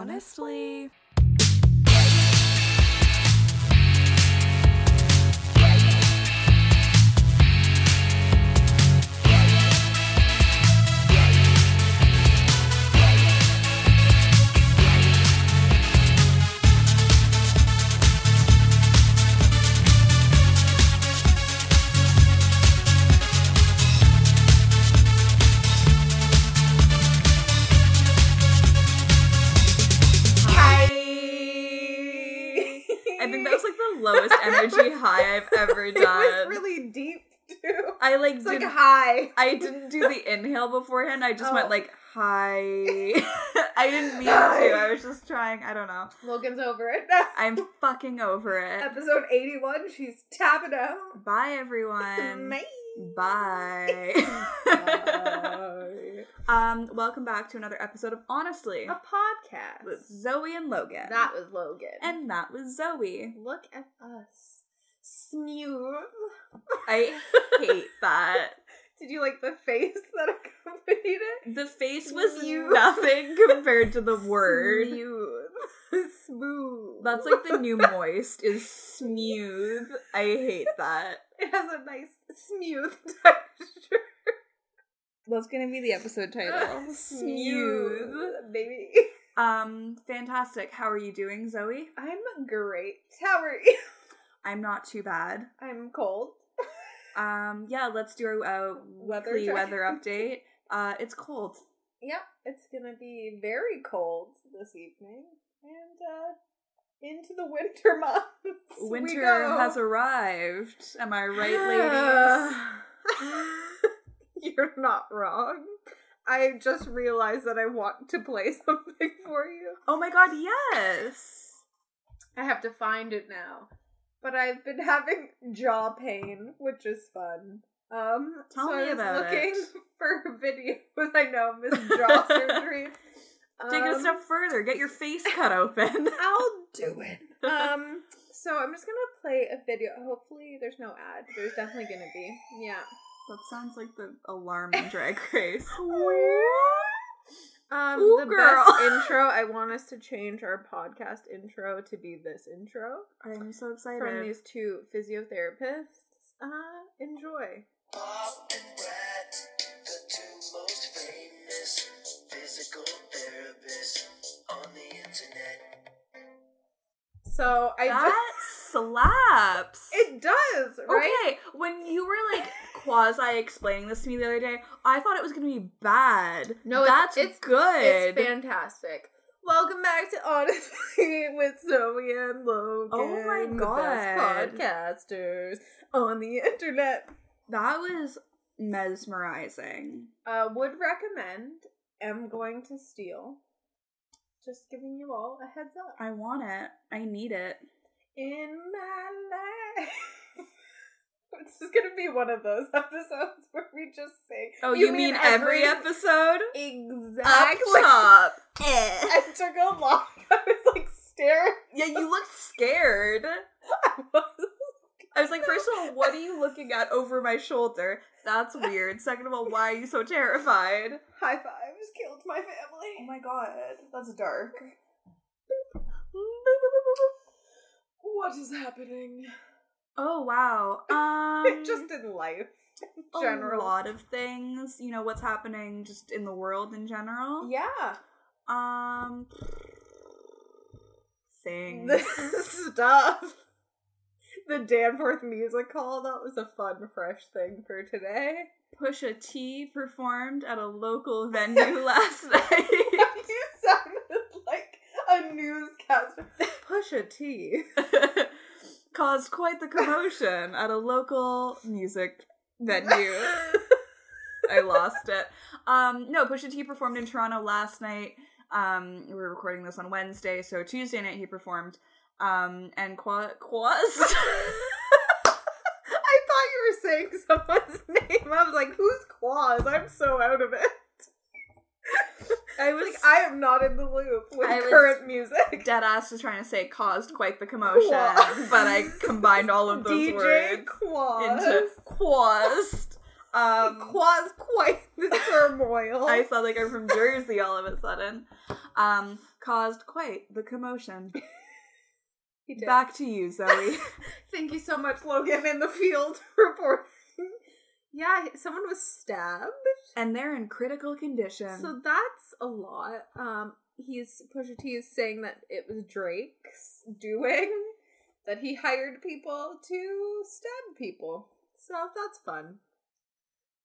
honestly. High I've it was really deep too. I like It's like did, a high. I didn't do the inhale beforehand. I just Oh. went like hi. I didn't mean to. I was just trying. I don't know. Logan's over it. I'm fucking over it. Episode 81, she's tapping out. Bye everyone. Bye. Bye. um, welcome back to another episode of Honestly A podcast. with Zoe and Logan. That was Logan. and that was Zoe. look at us. Smooth. I hate that. Did you like the face that accompanied it? The face was Smooth. nothing compared to the word. Smooth. Smooth. That's like the new moist is smooth. I hate that. It has a nice smooth texture. That's gonna be the episode title. Smooth. baby. Um, fantastic. How are you doing, Zoe? I'm great. How are you? I'm not too bad. I'm cold. Um, yeah, let's do a, uh, Weather weekly check. weather update. Uh, it's cold. Yep, it's gonna be very cold this evening, and uh into the winter months. Winter has arrived. Am I right, ladies? You're not wrong. I just realized that I want to play something for you. oh my god, yes. I have to find it now. But I've been having jaw pain, which is fun. Um, Tell so me I was about looking it. for videos. I know, Miss Jaw Surgery. Take it a Um, step further. Get your face cut open. I'll do it. Um, so I'm just gonna play a video. Hopefully, there's no ad. There's definitely gonna be. Yeah. That sounds like the alarm in Drag Race. Um, Ooh, the girl. best intro. I want us to change our podcast intro to be this intro I'm so excited. from these two physiotherapists. Uh, enjoy. Bob and Brad, the two most famous physical therapists on the internet. So I that slaps. it does right. Okay, when you were like quasi explaining this to me the other day, I thought it was gonna be bad. No, that's it's- good. It's fantastic. Welcome back to Honestly with Zoe and Logan. Oh my God. podcasters on the internet. that was mesmerizing. Uh, would recommend. Am going to steal. Just giving you all a heads up. I want it. I need it. In my life. This is gonna be one of those episodes where we just say. Oh, you, mean, every episode? Exactly. Up top. I took a lot. I was like staring. Yeah, you looked scared. I was. I was like, first of all, what are you looking at over my shoulder? That's weird. Second of all, why are you so terrified? High fives killed my family. Oh my god, that's dark. What is happening? Oh wow. Um just in life. general. A lot of things. You know what's happening just in the world in general. Yeah. Um things. The stuff. The Danforth Music Hall, that was a fun, fresh thing for today. Pusha T performed at a local venue last night. you sounded like a newscaster. Pusha T. Caused quite the commotion at a local music venue. I lost it. Um, no, Pusha T performed in Toronto last night. Um, we were recording this on Wednesday, so Tuesday night he performed. Um, and Qua Quaz. I thought you were saying someone's name. I was like, who's Quaz? I'm so out of it. I was like, I am not in the loop with I current music. dead ass was trying to say caused quite the commotion, but I combined all of those DJ words Quaz. into caused. Um, Quaz quite the turmoil. I sound like I'm from Jersey all of a sudden. Um, caused quite the commotion. Back to you, Zoe. Thank you so much, Logan, in the field reporting. Yeah, someone was stabbed. and they're in critical condition. So that's a lot. Um, he's Pusha T is saying that it was Drake's doing, that he hired people to stab people. So that's fun.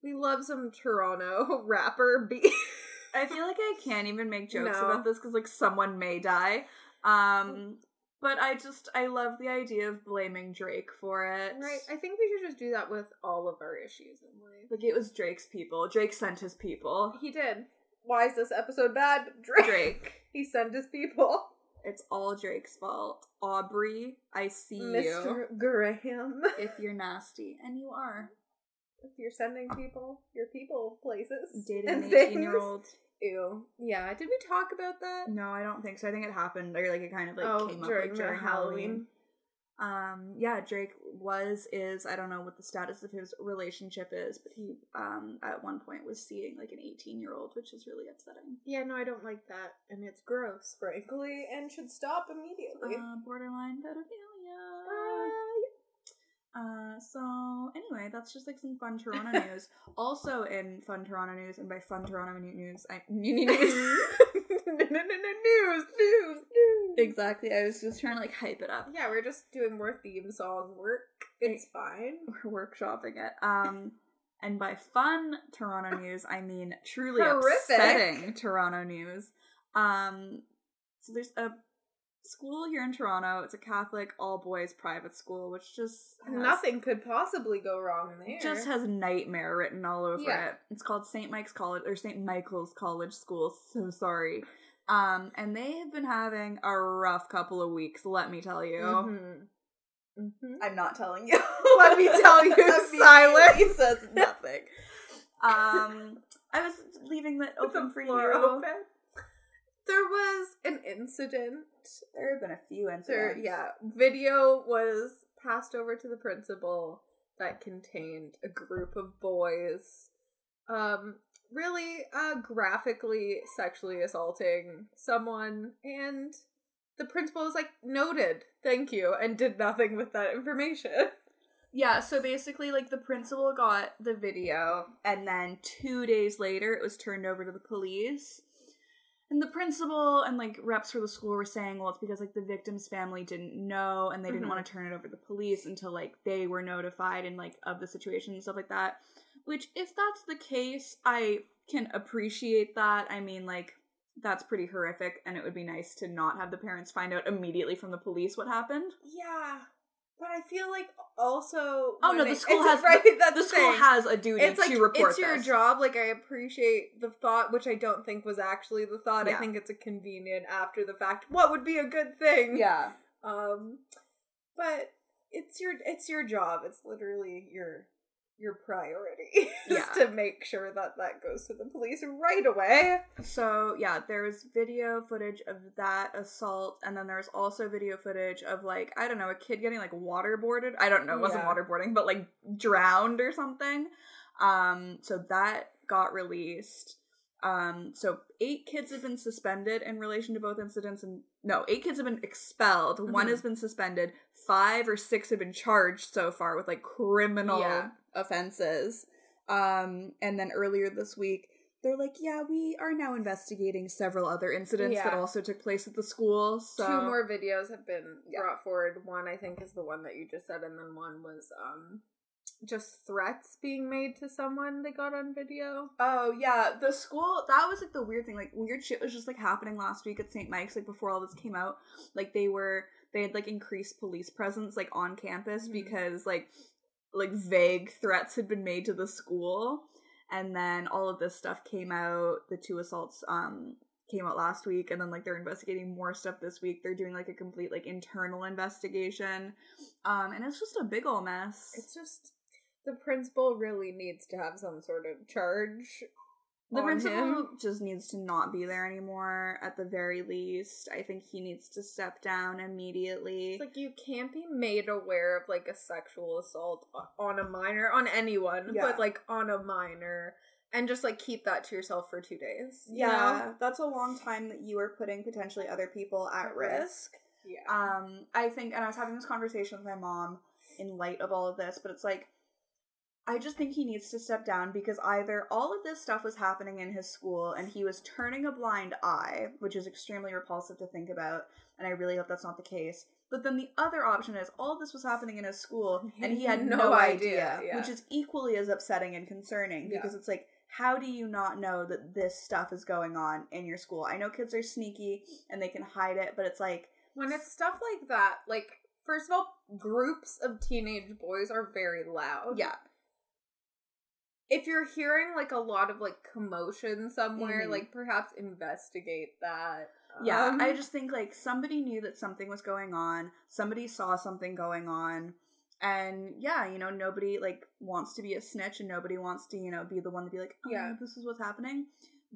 We love some Toronto rapper beef. I feel like I can't even make jokes No. about this because like someone may die. Um, but I just I love the idea of blaming Drake for it. right. I think we should just do that with all of our issues in life. Like it was Drake's people. Drake sent his people. He did. Why is this episode bad? Drake. Drake. He sent his people. It's all Drake's fault. Aubrey, I see you. Mr. Graham. If you're nasty, and you are If you're sending people, your people places. dating an 18 year old. Ew. Yeah, did we talk about that? No, I don't think so. I think it happened or like it kind of like oh, came up during, like, during Halloween. Halloween. Um, yeah, Drake was is I don't know what the status of his relationship is, but he um at one point was seeing like an 18 year old, which is really upsetting. Yeah, no, I don't like that, and it's gross, frankly, and should stop immediately. Uh, borderline pedophilia. Uh, Uh, so anyway, that's just like some fun Toronto news. Also in fun Toronto news, and by fun Toronto news, I news. news, news, news. exactly. I was just trying to like hype it up. Yeah, we're just doing more theme song work. It's fine. We're workshopping it. Um, and by fun Toronto news, I mean truly Horrific. upsetting Toronto news. Um, so there's a school here in Toronto. It's a Catholic all boys private school, which just has- Nothing could possibly go wrong there. just has nightmare written all over Yeah. it. It's called St. Mike's College or St. Michael's College School. So sorry. Um, and they have been having a rough couple of weeks. Let me tell you. Mhm. Mhm. I'm not telling you. Let me tell you, silence. He says nothing. Um, I was leaving it With the open for you. open. There was an incident. There have been a few incidents. There, yeah, video was passed over to the principal that contained a group of boys, um, really uh, graphically sexually assaulting someone, and the principal was like, "Noted, thank you," and did nothing with that information. Yeah, so basically, like, the principal got the video, and then two days later, it was turned over to the police. And the principal and, like, reps for the school were saying, well, it's because, like, the victim's family didn't know, and they didn't Mhm. want to turn it over to the police until, like, they were notified and, like, of the situation and stuff like that. Which, if that's the case, I can appreciate that. I mean, like, that's pretty horrific, and it would be nice to not have the parents find out immediately from the police what happened. Yeah, but I feel like also. Oh, no, the school has- right. That's the the school has a duty it's like to report it's your this. job. Like I appreciate the thought, which I don't think was actually the thought. Yeah. I think it's a convenient after the fact. What would be a good thing? Yeah. Um, but it's your it's your job. It's literally your your priority is Yeah. to make sure that that goes to the police right away. So yeah, there's video footage of that assault, and then there's also video footage of like I don't know a kid getting like waterboarded. I don't know, it wasn't Yeah. waterboarding, but like drowned or something. Um, so that got released. Um, so eight kids have been suspended in relation to both incidents, and no, eight kids have been expelled. One Mhm. has been suspended. Five or six have been charged so far with like criminal Yeah. Offenses. Um, and then earlier this week, they're like, yeah, we are now investigating several other incidents that also took place at the school. So Two more videos have been Yeah. brought forward. One I think is the one that you just said, and then one was um just threats being made to someone they got on video. Oh yeah, the school that was like the weird thing. Like weird shit was just like happening last week at St. Mike's, like before all this came out. Like they were they had like increased police presence like on campus Mhm. because like like vague threats had been made to the school. And then all of this stuff came out. The two assaults um came out last week and then like they're investigating more stuff this week. They're doing like a complete like internal investigation. Um and it's just a big ol' mess. It's just the principal really needs to have some sort of charge. The principal him. just needs to not be there anymore at the very least. I think he needs to step down immediately. It's like you can't be made aware of like a sexual assault on a minor, on anyone, Yeah. but like on a minor, and just like keep that to yourself for two days. Yeah, know? that's a long time that you are putting potentially other people at At risk. risk. yeah. Um, I think, and I was having this conversation with my mom in light of all of this, but it's like, I just think he needs to step down because either all of this stuff was happening in his school and he was turning a blind eye, which is extremely repulsive to think about, and I really hope that's not the case. But then the other option is all this was happening in his school and he had no, No idea, idea, yeah. which is equally as upsetting and concerning Yeah. because it's like, how do you not know that this stuff is going on in your school? I know kids are sneaky and they can hide it, but it's like, when it's stuff like that, like first of all, groups of teenage boys are very loud. yeah, If you're hearing like a lot of like commotion somewhere, Mhm. like perhaps investigate that. Yeah, Um, I just think like somebody knew that something was going on, somebody saw something going on, and yeah, you know, nobody like wants to be a snitch and nobody wants to, you know, be the one to be like, oh, Yeah. this is what's happening.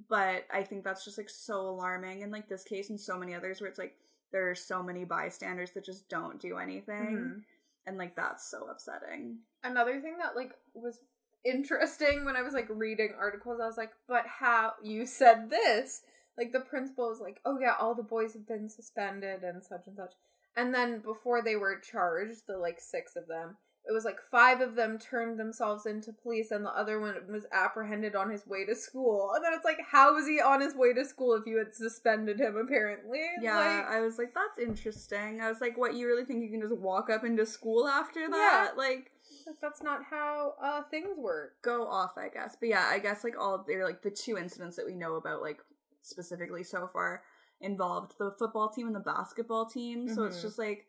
But I think that's just like so alarming in like this case and so many others where it's like there are so many bystanders that just don't do anything. Mhm. And like that's so upsetting. another thing that like was interesting when I was like reading articles, I was like, but how you said this? Like the principal was like, oh yeah, all the boys have been suspended and such and such. And then before they were charged, the like six of them, it was like five of them turned themselves into police and the other one was apprehended on his way to school. And then it's like, how was he on his way to school if you had suspended him apparently? Yeah, Like, I was like, that's interesting. I was like, what, you really think you can just walk up into school after that? Like, that's not how uh things work. go off, I guess. But yeah, I guess like all they're like the two incidents that we know about, like specifically so far, involved the football team and the basketball team. So it's Mhm. just like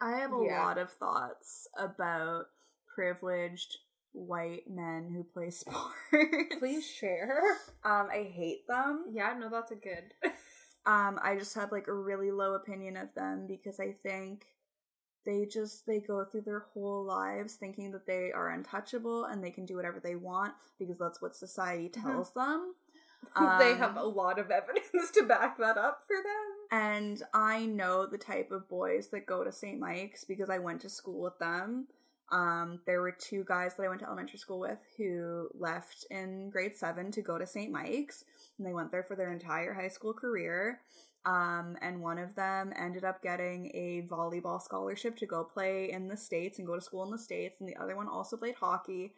I have a Yeah. lot of thoughts about privileged white men who play sports. Please share. Um, I hate them. Yeah, no, that's a good. Um, I just have like a really low opinion of them because I think they just they go through their whole lives thinking that they are untouchable and they can do whatever they want because that's what society Mhm. tells them. they Um, have a lot of evidence to back that up for them. And I know the type of boys that go to St. Mike's because I went to school with them. Um, there were two guys that I went to elementary school with who left in grade seven to go to St. Mike's, and they went there for their entire high school career. Um, and one of them ended up getting a volleyball scholarship to go play in the States and go to school in the States, and the other one also played hockey.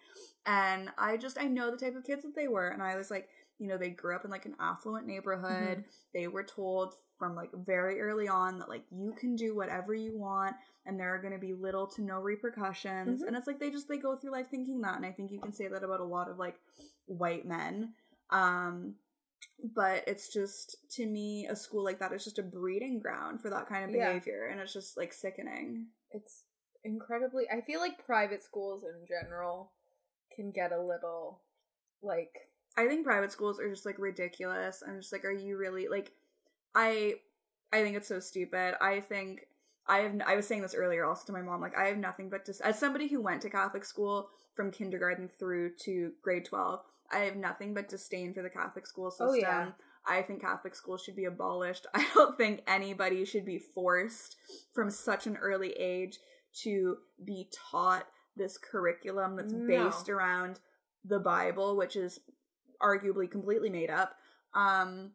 And I just, I know the type of kids that they were, and I was like, you know, they grew up in like an affluent neighborhood they were told from like very early on that like you can do whatever you want and there are going to be little to no repercussions Mhm. and it's like they just they go through life thinking that and i think you can say that about a lot of like white men um but it's just to me a school like that is just a breeding ground for that kind of Yeah. behavior and it's just like sickening It's incredibly. I feel like private schools in general can get a little like I think private schools are just like ridiculous. I'm just like, are you really like? I I think it's so stupid. I think I have. I was saying this earlier also to my mom. Like, I have nothing but to as somebody who went to Catholic school from kindergarten through to grade twelve. I have nothing but disdain for the Catholic school system. Oh, yeah. I think Catholic schools should be abolished. I don't think anybody should be forced from such an early age to be taught this curriculum that's No. based around the Bible, which is arguably completely made up. Um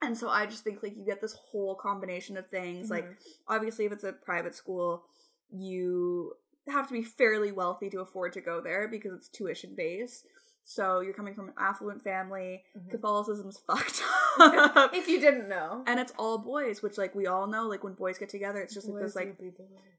and so I just think like you get this whole combination of things. Like Mhm. obviously if it's a private school, you have to be fairly wealthy to afford to go there because it's tuition based. So you're coming from an affluent family. Mhm. Catholicism's fucked up. if you didn't know. and it's all boys, which like we all know, like when boys get together, it's just like this like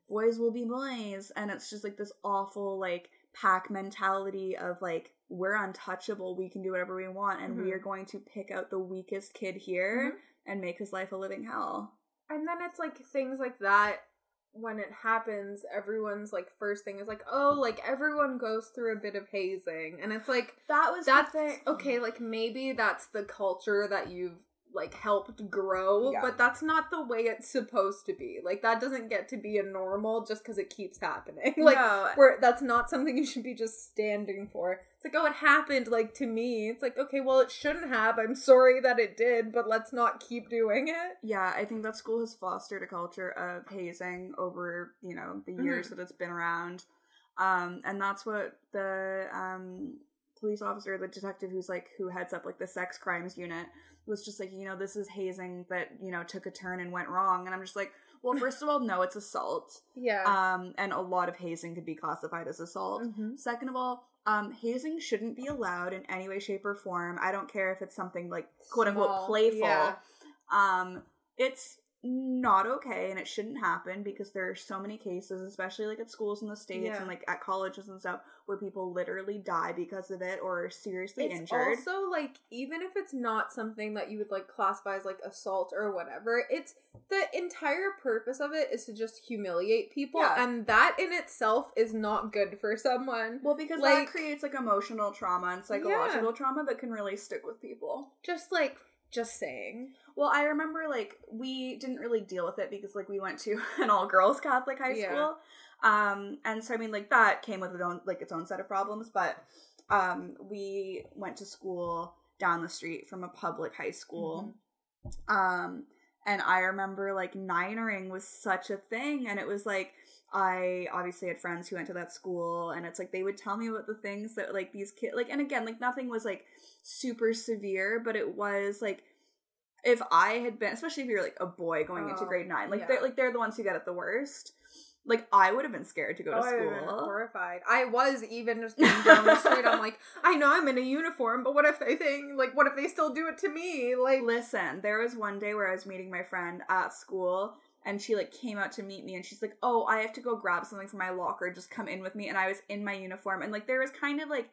boys will be boys and it's just like this awful like pack mentality of like we're untouchable we can do whatever we want and we Mhm. are going to pick out the weakest kid here and make his life a living hell And then it's like things like that when it happens, everyone's like first thing is like, oh, like everyone goes through a bit of hazing. And it's like that was that's okay, like maybe that's the culture that you've like helped grow, Yeah. but that's not the way it's supposed to be. Like that doesn't get to be a normal just because it keeps happening. like no, where that's not something you should be just standing for. It's like, oh, it happened like to me. It's like, okay, well, it shouldn't have. I'm sorry that it did, but let's not keep doing it. yeah i think that school has fostered a culture of hazing over you know the years that it's been around um and that's what the um police officer, the detective who's like who heads up like the sex crimes unit, was just like, you know, this is hazing that you know took a turn and went wrong, and I'm just like, well, first of all, no, it's assault, Yeah. um, and a lot of hazing could be classified as assault. Mhm. Second of all, um, hazing shouldn't be allowed in any way, shape, or form. I don't care if it's something like quote unquote Small, playful. yeah. Um, it's not okay and it shouldn't happen because there are so many cases, especially like at schools in the states Yeah. and like at colleges and stuff, where people literally die because of it or are seriously it's injured. also like even if it's not something that you would like classify as like assault or whatever it's the entire purpose of it is to just humiliate people Yeah. and that in itself is not good for someone well, because like- that creates like emotional trauma and psychological trauma that can really stick with people. just like just saying Well, I remember like we didn't really deal with it because like we went to an all girls Catholic high Yeah. school. Um and so I mean like that came with its own like its own set of problems, but um we went to school down the street from a public high school. Um and I remember like ninering was such a thing and it was like I obviously had friends who went to that school and it's like they would tell me about the things that like these kids like and again like nothing was like super severe but it was like if I had been especially if you're like a boy going into Oh, grade 9 like yeah. they're like they're the ones who get it the worst like I would have been scared to go to Oh, I been school horrified. I was even just down the street. I'm like, I know I'm in a uniform, but what if they think like, what if they still do it to me? Like, Listen, there was one day where I was meeting my friend at school and she like came out to meet me and she's like, "Oh, I have to go grab something from my locker. Just come in with me." And I was in my uniform and like there was kind of like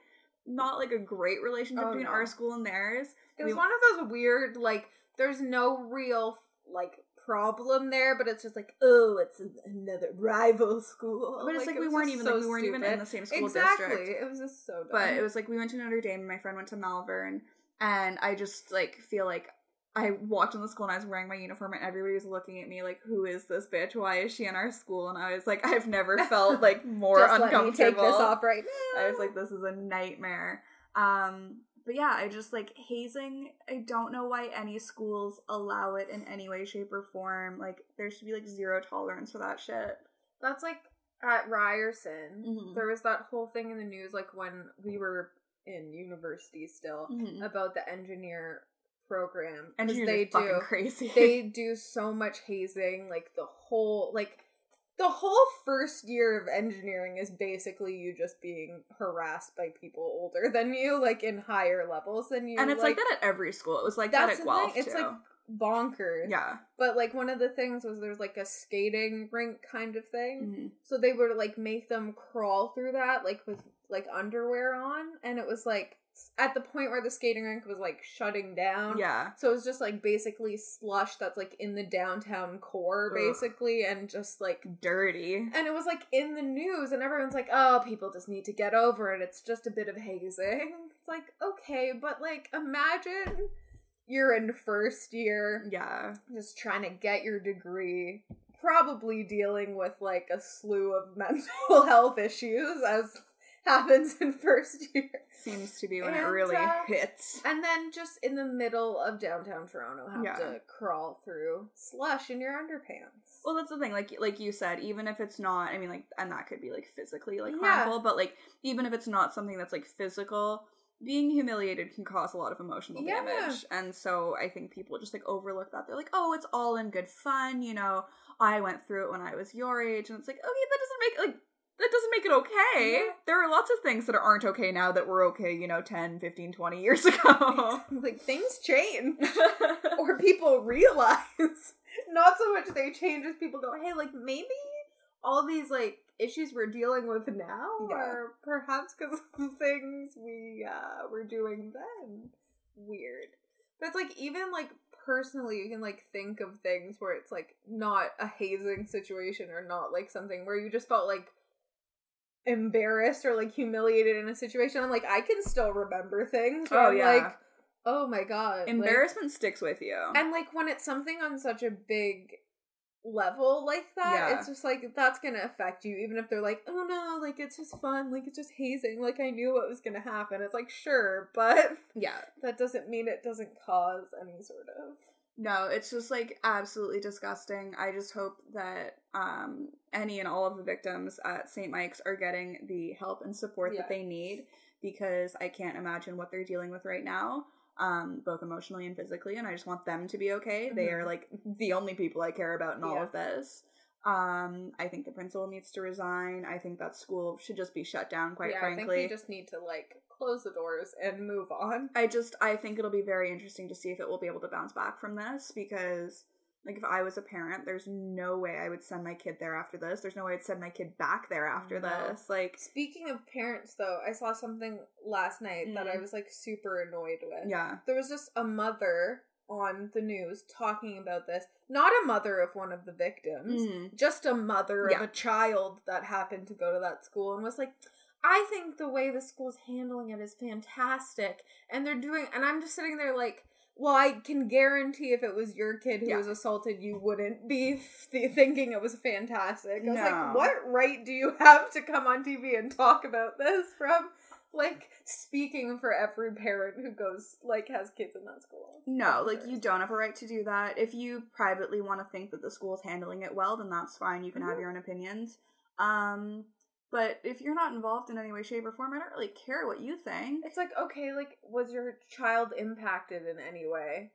not like a great relationship Oh, between no. our school and theirs. it was we- one of those weird like, there's no real like problem there, but it's just like, oh, it's another rival school. But it's like, it we weren't even so like we weren't even in the same school exactly. district. It was just so dumb. But it was like we went to Notre Dame and my friend went to Malvern and I just like feel like I walked in the school and I was wearing my uniform and everybody was looking at me like, "Who is this bitch? Why is she in our school?" And I was like, "I've never felt like more just let me uncomfortable." take this off right now. I was like, this is a nightmare. Um, but yeah, I just like hazing. I don't know why any schools allow it in any way, shape, or form. Like, there should be like zero tolerance for that shit. That's like at Ryerson. Mhm. There was that whole thing in the news, like when we were in university still, Mhm. about the engineer program. Engineers they fucking do. crazy. They do so much hazing, like the whole like the whole first year of engineering is basically you just being harassed by people older than you, like in higher levels than you. and it's like, that at every school. It was like that at Guelph. It's like bonkers. yeah. But like one of the things was there's like a skating rink kind of thing. Mhm. So they would like make them crawl through that like with like underwear on and it was like at the point where the skating rink was like shutting down. Yeah. So it was just like basically slush that's like in the downtown core Ugh. basically and just like Dirty. and it was like in the news and everyone's like, "Oh, people just need to get over it. It's just a bit of hazing." It's like, "Okay, but like imagine you're in first year Yeah. just trying to get your degree, probably dealing with like a slew of mental health issues as happens in first year. Seems to be when it really uh, hits. And then just in the middle of downtown Toronto have Yeah. to crawl through slush in your underpants. Well, that's the thing. Like, like you said, even if it's not, I mean, like, and that could be like physically like Yeah. harmful, but like, even if it's not something that's like physical, being humiliated can cause a lot of emotional Yeah. damage. And so I think people just like overlook that. They're like, oh, it's all in good fun, you know. I went through it when I was your age, and it's like, okay, that doesn't make like that doesn't make it okay. Yeah. There are lots of things that aren't okay now that were okay, you know, 10, 15, 20 years ago. like things change. or people realize not so much they change as people go hey like maybe all these like issues we're dealing with now Yeah. are perhaps because of things we uh were doing then weird but it's like even like personally you can like think of things where it's like not a hazing situation or not like something where you just felt like embarrassed or like humiliated in a situation i'm like i can still remember things Oh, I'm yeah. like oh my god like- Embarrassment sticks with you. and like when it's something on such a big level like that, Yeah. it's just like that's gonna affect you, even if they're like, oh no, like it's just fun, like it's just hazing, like I knew what was gonna happen. It's like sure, but yeah. that doesn't mean it doesn't cause any sort of No, it's just like absolutely disgusting. I just hope that um, any and all of the victims at St. Mike's are getting the help and support Yeah. that they need because I can't imagine what they're dealing with right now, um, both emotionally and physically, and I just want them to be okay. They are Mhm. like the only people I care about in all Yeah. of this. Um, I think the principal needs to resign. I think that school should just be shut down, quite yeah, frankly. I think they just need to like close the doors and move on. I just I think it'll be very interesting to see if it will be able to bounce back from this because like if I was a parent, there's no way I would send my kid there after this. There's no way I'd send my kid back there after No. this. Like Speaking of parents, though, I saw something last night that I Mm. was like super annoyed with. yeah. There was just a mother on the news talking about this. Not a mother of one of the victims, Mm. just a mother Yeah. of a child that happened to go to that school and was like, I think the way the school's handling it is fantastic. And they're doing, and I'm just sitting there like, well, I can guarantee if it was your kid who Yeah. was assaulted, you wouldn't be th- thinking it was fantastic. I was like, what right do you have to come on TV and talk about this from, like, speaking for every parent who goes, like, has kids in that school? No, like you don't have a right to do that. If you privately want to think that the school's handling it well, then that's fine. You can have Mhm. your own opinions. Um but if you're not involved in any way, shape, or form, I don't really care what you think. It's like, okay, like, was your child impacted in any way?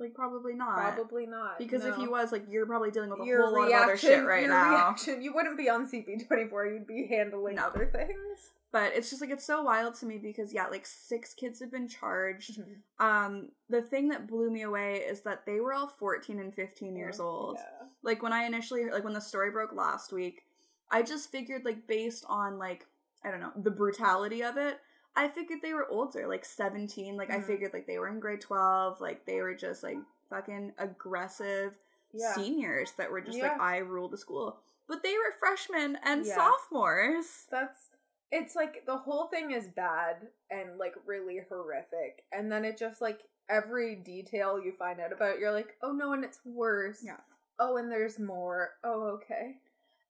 Like probably not. Probably not. Because if he was, like, you're probably dealing with a your whole lot of other shit right your now. reaction, you wouldn't be on CP24, you'd be handling No. other things. But it's just like it's so wild to me because yeah, like six kids have been charged. Mm-hmm. Um, the thing that blew me away is that they were all fourteen and fifteen years old. Yeah. Like when I initially like when the story broke last week, I just figured like based on like I don't know the brutality of it, I figured they were older, like seventeen. Like I Mhm. figured like they were in grade twelve. Like they were just like fucking aggressive Yeah. seniors that were just Yeah. like I rule the school. But they were freshmen and Yeah. sophomores. That's it's like the whole thing is bad and like really horrific. And then it just like every detail you find out about, you're like, oh no, and it's worse. Yeah. Oh, and there's more. Oh, okay.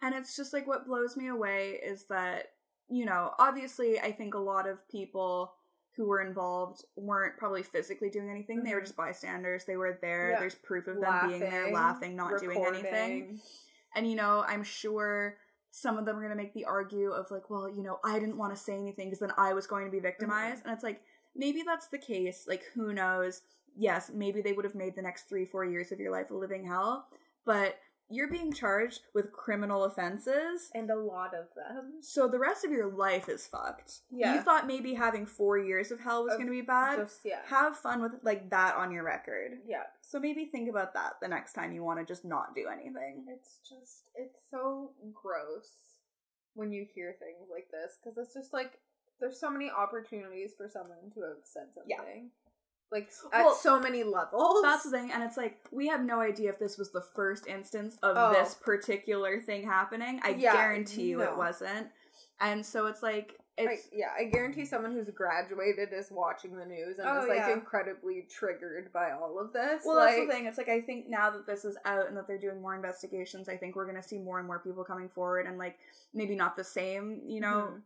And it's just like what blows me away is that, you know, obviously I think a lot of people who were involved weren't probably physically doing anything. They were Mhm. just bystanders. They were there. Yeah. There's proof of them being there, laughing, not doing anything. And you know, I'm sure some of them are going to make the argue of like, well, you know, I didn't want to say anything because then I was going to be victimized. And it's like, maybe that's the case. Like, who knows? Yes, maybe they would have made the next three, four years of your life a living hell. But you're being charged with criminal offenses. And a lot of them. So the rest of your life is fucked. Yeah. You thought maybe having four years of hell was going to be bad. Just yeah. Have fun with like that on your record. yeah. So maybe think about that the next time you want to just not do anything. It's just it's so gross when you hear things like this because it's just like there's so many opportunities for someone to have said something. Yeah. Like at Well, so many levels. That's the thing, and it's like we have no idea if this was the first instance of Oh. this particular thing happening. I Yeah, guarantee you no. it wasn't. And so it's like it's yeah, I guarantee someone who's graduated is watching the news and Oh, is like yeah. incredibly triggered by all of this. well, like, that's the thing. It's like I think now that this is out and that they're doing more investigations, I think we're gonna see more and more people coming forward and like maybe not the same, you know, Mhm.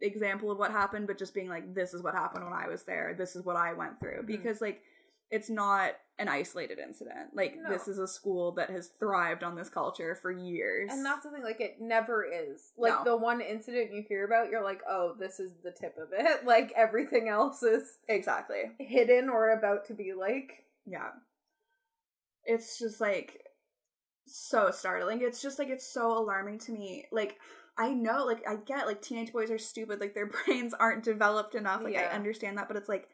Example of what happened, but just being like, this is what happened when I was there. This is what I went through Mhm. because like it's not an isolated incident. Like No. this is a school that has thrived on this culture for years. And that's the thing, like it never is. Like No. the one incident you hear about, you're like, oh, this is the tip of it. Like everything else is exactly. hidden or about to be like. Yeah. It's just like so startling. It's just like it's so alarming to me. Like I know, like I get like teenage boys are stupid, like their brains aren't developed enough. Like I understand that, but it's like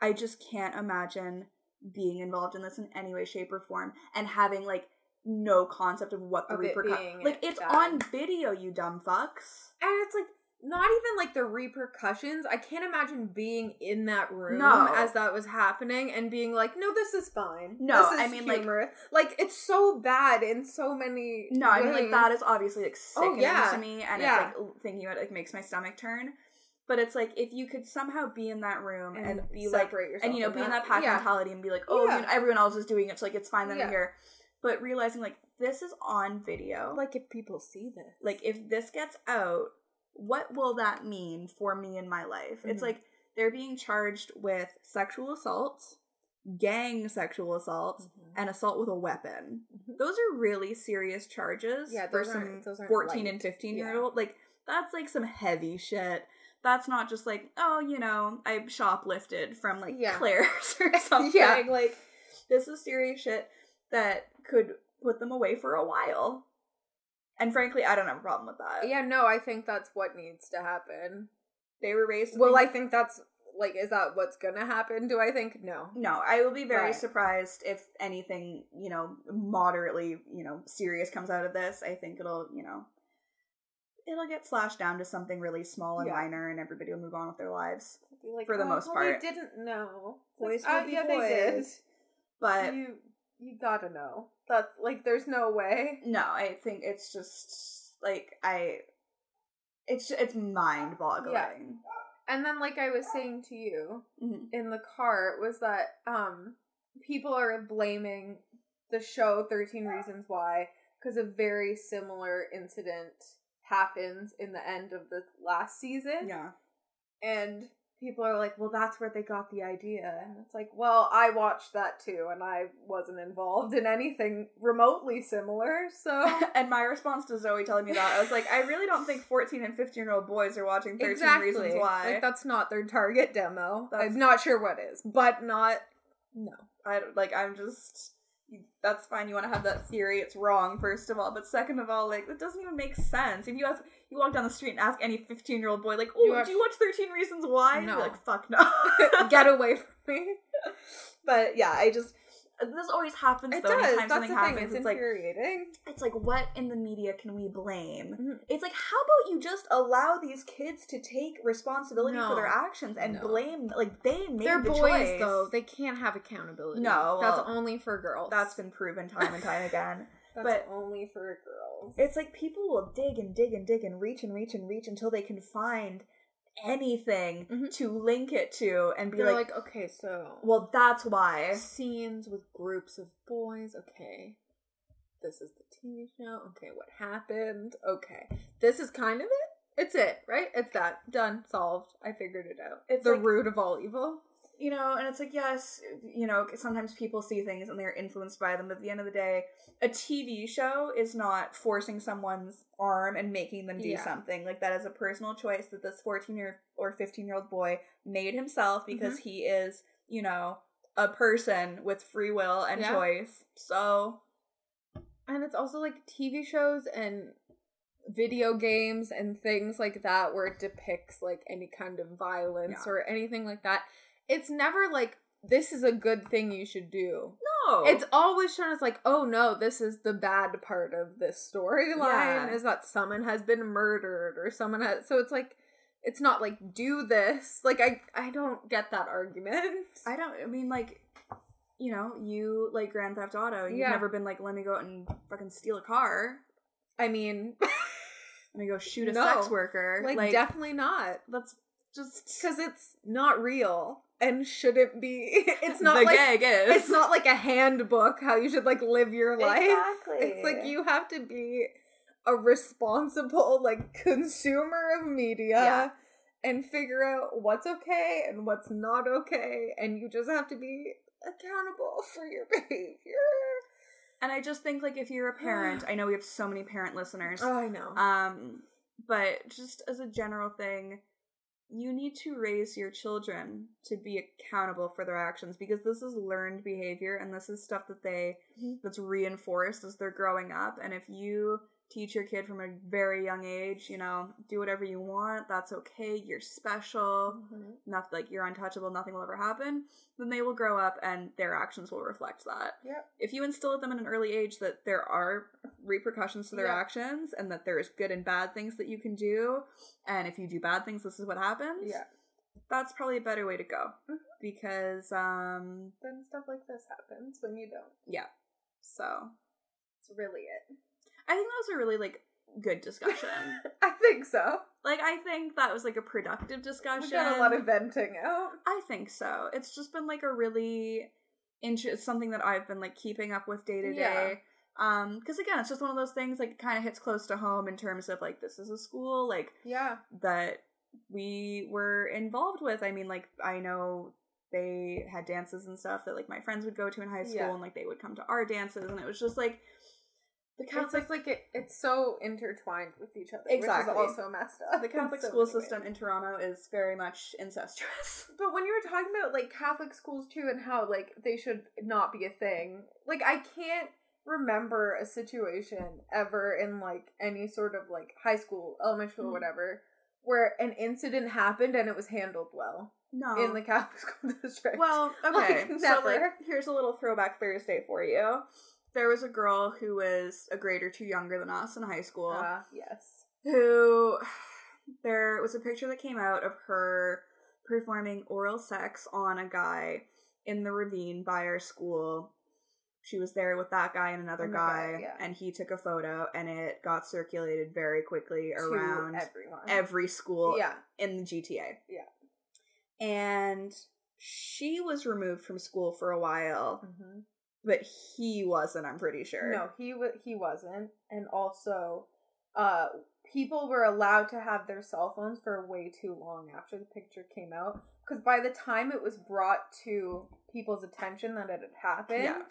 I just can't imagine being involved in this in any way, shape, or form and having like no concept of what the repercussions like it's bad. on video, you dumb fucks. And it's like not even like the repercussions. I can't imagine being in that room No. as that was happening and being like, "No, this is fine." No, This is I mean, like- humorous." like it's so bad in so many. No, I mean like that is obviously like oh, sickening Oh, yeah. to me, and Yeah. it's like thinking about it like makes my stomach turn. But it's like if you could somehow be in that room and, and be like, and you know, be in that pack yeah. mentality and be like, oh, you know, everyone else is doing it, so like it's fine that. I'm here. But realizing like this is on video, like Like if people see this, like if this gets out, what will that mean for me in my life? It's Mhm. like they're being charged with sexual assault, gang sexual assault, Mhm. and assault with a weapon. Mhm. Those are really serious charges Yeah, for some aren't- those aren't 14 light. and 15 year Yeah. old. Like, that's like some heavy shit. that's not just like, oh, you know, I shoplifted from like Yeah. Claire's or something. Yeah. Like this is serious shit that could put them away for a while. And frankly, I don't have a problem with that. Yeah, no, I think that's what needs to happen. They were raised. Well, I think- that's like, is that what's gonna happen? Do I think no? No, I will be very Right. surprised if anything, you know, moderately, you know, serious comes out of this. I think it'll, you know, it'll get slashed down to something really small and Yeah. minor, and everybody will move on with their lives. Like, For the "Oh, most well, part. they didn't know. Boys uh, be yeah, they did. boys. But you you gotta know. That's like, there's no way. no, I think it's just like I, it's it's mind boggling. Yeah. And then, like I was saying to you Mhm. in the car, was that um people are blaming the show Thirteen Reasons Why because a very similar incident happens in the end of the last season. Yeah, and people are like, "Well, that's where they got the idea." And it's like, "Well, I watched that too, and I wasn't involved in anything remotely similar." So and my response to Zoe telling me that I was like, I really don't think fourteen and fifteen year old boys are watching Thirteen exactly, Reasons Why. like that's not their target demo. That's- I'm not sure what is, but not no. I like I'm just that's fine. You want to have that theory? It's wrong, first of all, but second of all, like that doesn't even make sense. If you ask, you walk down the street and ask any 15 year old boy, like, "Oh, You watch- do you watch 13 Reasons Why?" And No. Like, "Fuck no." Get away from me. But yeah, I just this always happens. It though, does. Anytime That's something the thing. happens, It's it's like infuriating. it's like what in the media can we blame? Mhm. It's like how about you just allow these kids to take responsibility for their actions and No. blame like they made They're the boys, choice. though. They can't have accountability. No, that's well, only for girls. That's been proven time and time again. that's but- only for girls. It's like people will dig and dig and dig and reach and reach and reach until they can find anything Mhm. to link it to and be They're like, like, okay, so well, that's why. scenes with groups of boys. Okay, this is the TV show. Okay, what happened? Okay, this is kind of it. It's it, right? It's that done, solved. I figured it out. It's the like- root of all evil. You know, and it's like, yes, you know, sometimes people see things and they're influenced by them, but at the end of the day, a TV show is not forcing someone's arm and making them do Yeah. something. Like, that is a personal choice that this 14 year or 15 year old boy made himself because Mm-hmm. he is, you know, a person with free will and Yeah. choice. So, And it's also like TV shows and video games and things like that where it depicts like any kind of violence Yeah. or anything like that. It's never like this is a good thing you should do. no. It's always shown as like, oh no, this is the bad part of this storyline Yeah. is that someone has been murdered or someone has so it's like it's not like do this. Like I I don't get that argument. I don't. I mean, like, you know, you like Grand Theft Auto. You've Yeah. never been like, let me go out and fucking steal a car. I mean, Let me go shoot a No. sex worker. like, definitely not that's just because it's not real and shouldn't be. It's not the like gag is. it's not like a handbook how you should like live your life. Exactly. It's like you have to be a responsible like consumer of media Yeah. and figure out what's okay and what's not okay and you just have to be accountable for your behavior. And I just think like if you're a parent, I know we have so many parent listeners. Oh, I know. Um, but just as a general thing, you need to raise your children to be accountable for their actions because this is learned behavior and this is stuff that they Mhm. that's reinforced as they're growing up. And if you teach your kid from a very young age, you know, do whatever you want, that's okay, you're special, Mhm. not like you're untouchable, nothing will ever happen, then they will grow up and their actions will reflect that. Yep. If you instill at them at an early age that there are repercussions to their Yeah. actions and that there's good and bad things that you can do, and if you do bad things, this is what happens. Yeah. That's probably a better way to go. Mhm. Because um Then stuff like this happens when you don't. yeah. So It's really it. I think that was a really like good discussion. I think so. like I think that was like a productive discussion. We got a lot of venting out. I think so. It's just been like a really interest something that I've been like keeping up with day to day. Um, because again, it's just one of those things like kind of hits close to home in terms of like this is a school like Yeah. that we were involved with. I mean, like I know they had dances and stuff that like my friends would go to in high school Yeah. and like they would come to our dances and it was just like The Catholic just like it, it's so intertwined with each other, Exactly. which is also messed up. the Catholic so school many ways. system in Toronto is very much incestuous. But when you were talking about like Catholic schools too, and how like they should not be a thing, like I can't remember a situation ever in like any sort of like high school, elementary school, Mhm. whatever, where an incident happened and it was handled well No. in the Catholic school district. Well, okay. Like, so like here's a little throwback Thursday for you. There was a girl who was a grade or two younger than us in high school Ah, yes. who there was a picture that came out of her performing oral sex on a guy in the ravine by our school. She was there with that guy and another And guy, guy, yeah. and he took a photo, and it got circulated very quickly around everyone. every school yeah. in the GTA. Yeah. And she was removed from school for a while, hmm but he wasn't, I'm pretty sure. No, he wa he wasn't, and also, uh, people were allowed to have their cell phones for way too long after the picture came out. Because by the time it was brought to people's attention that it had happened, Yeah.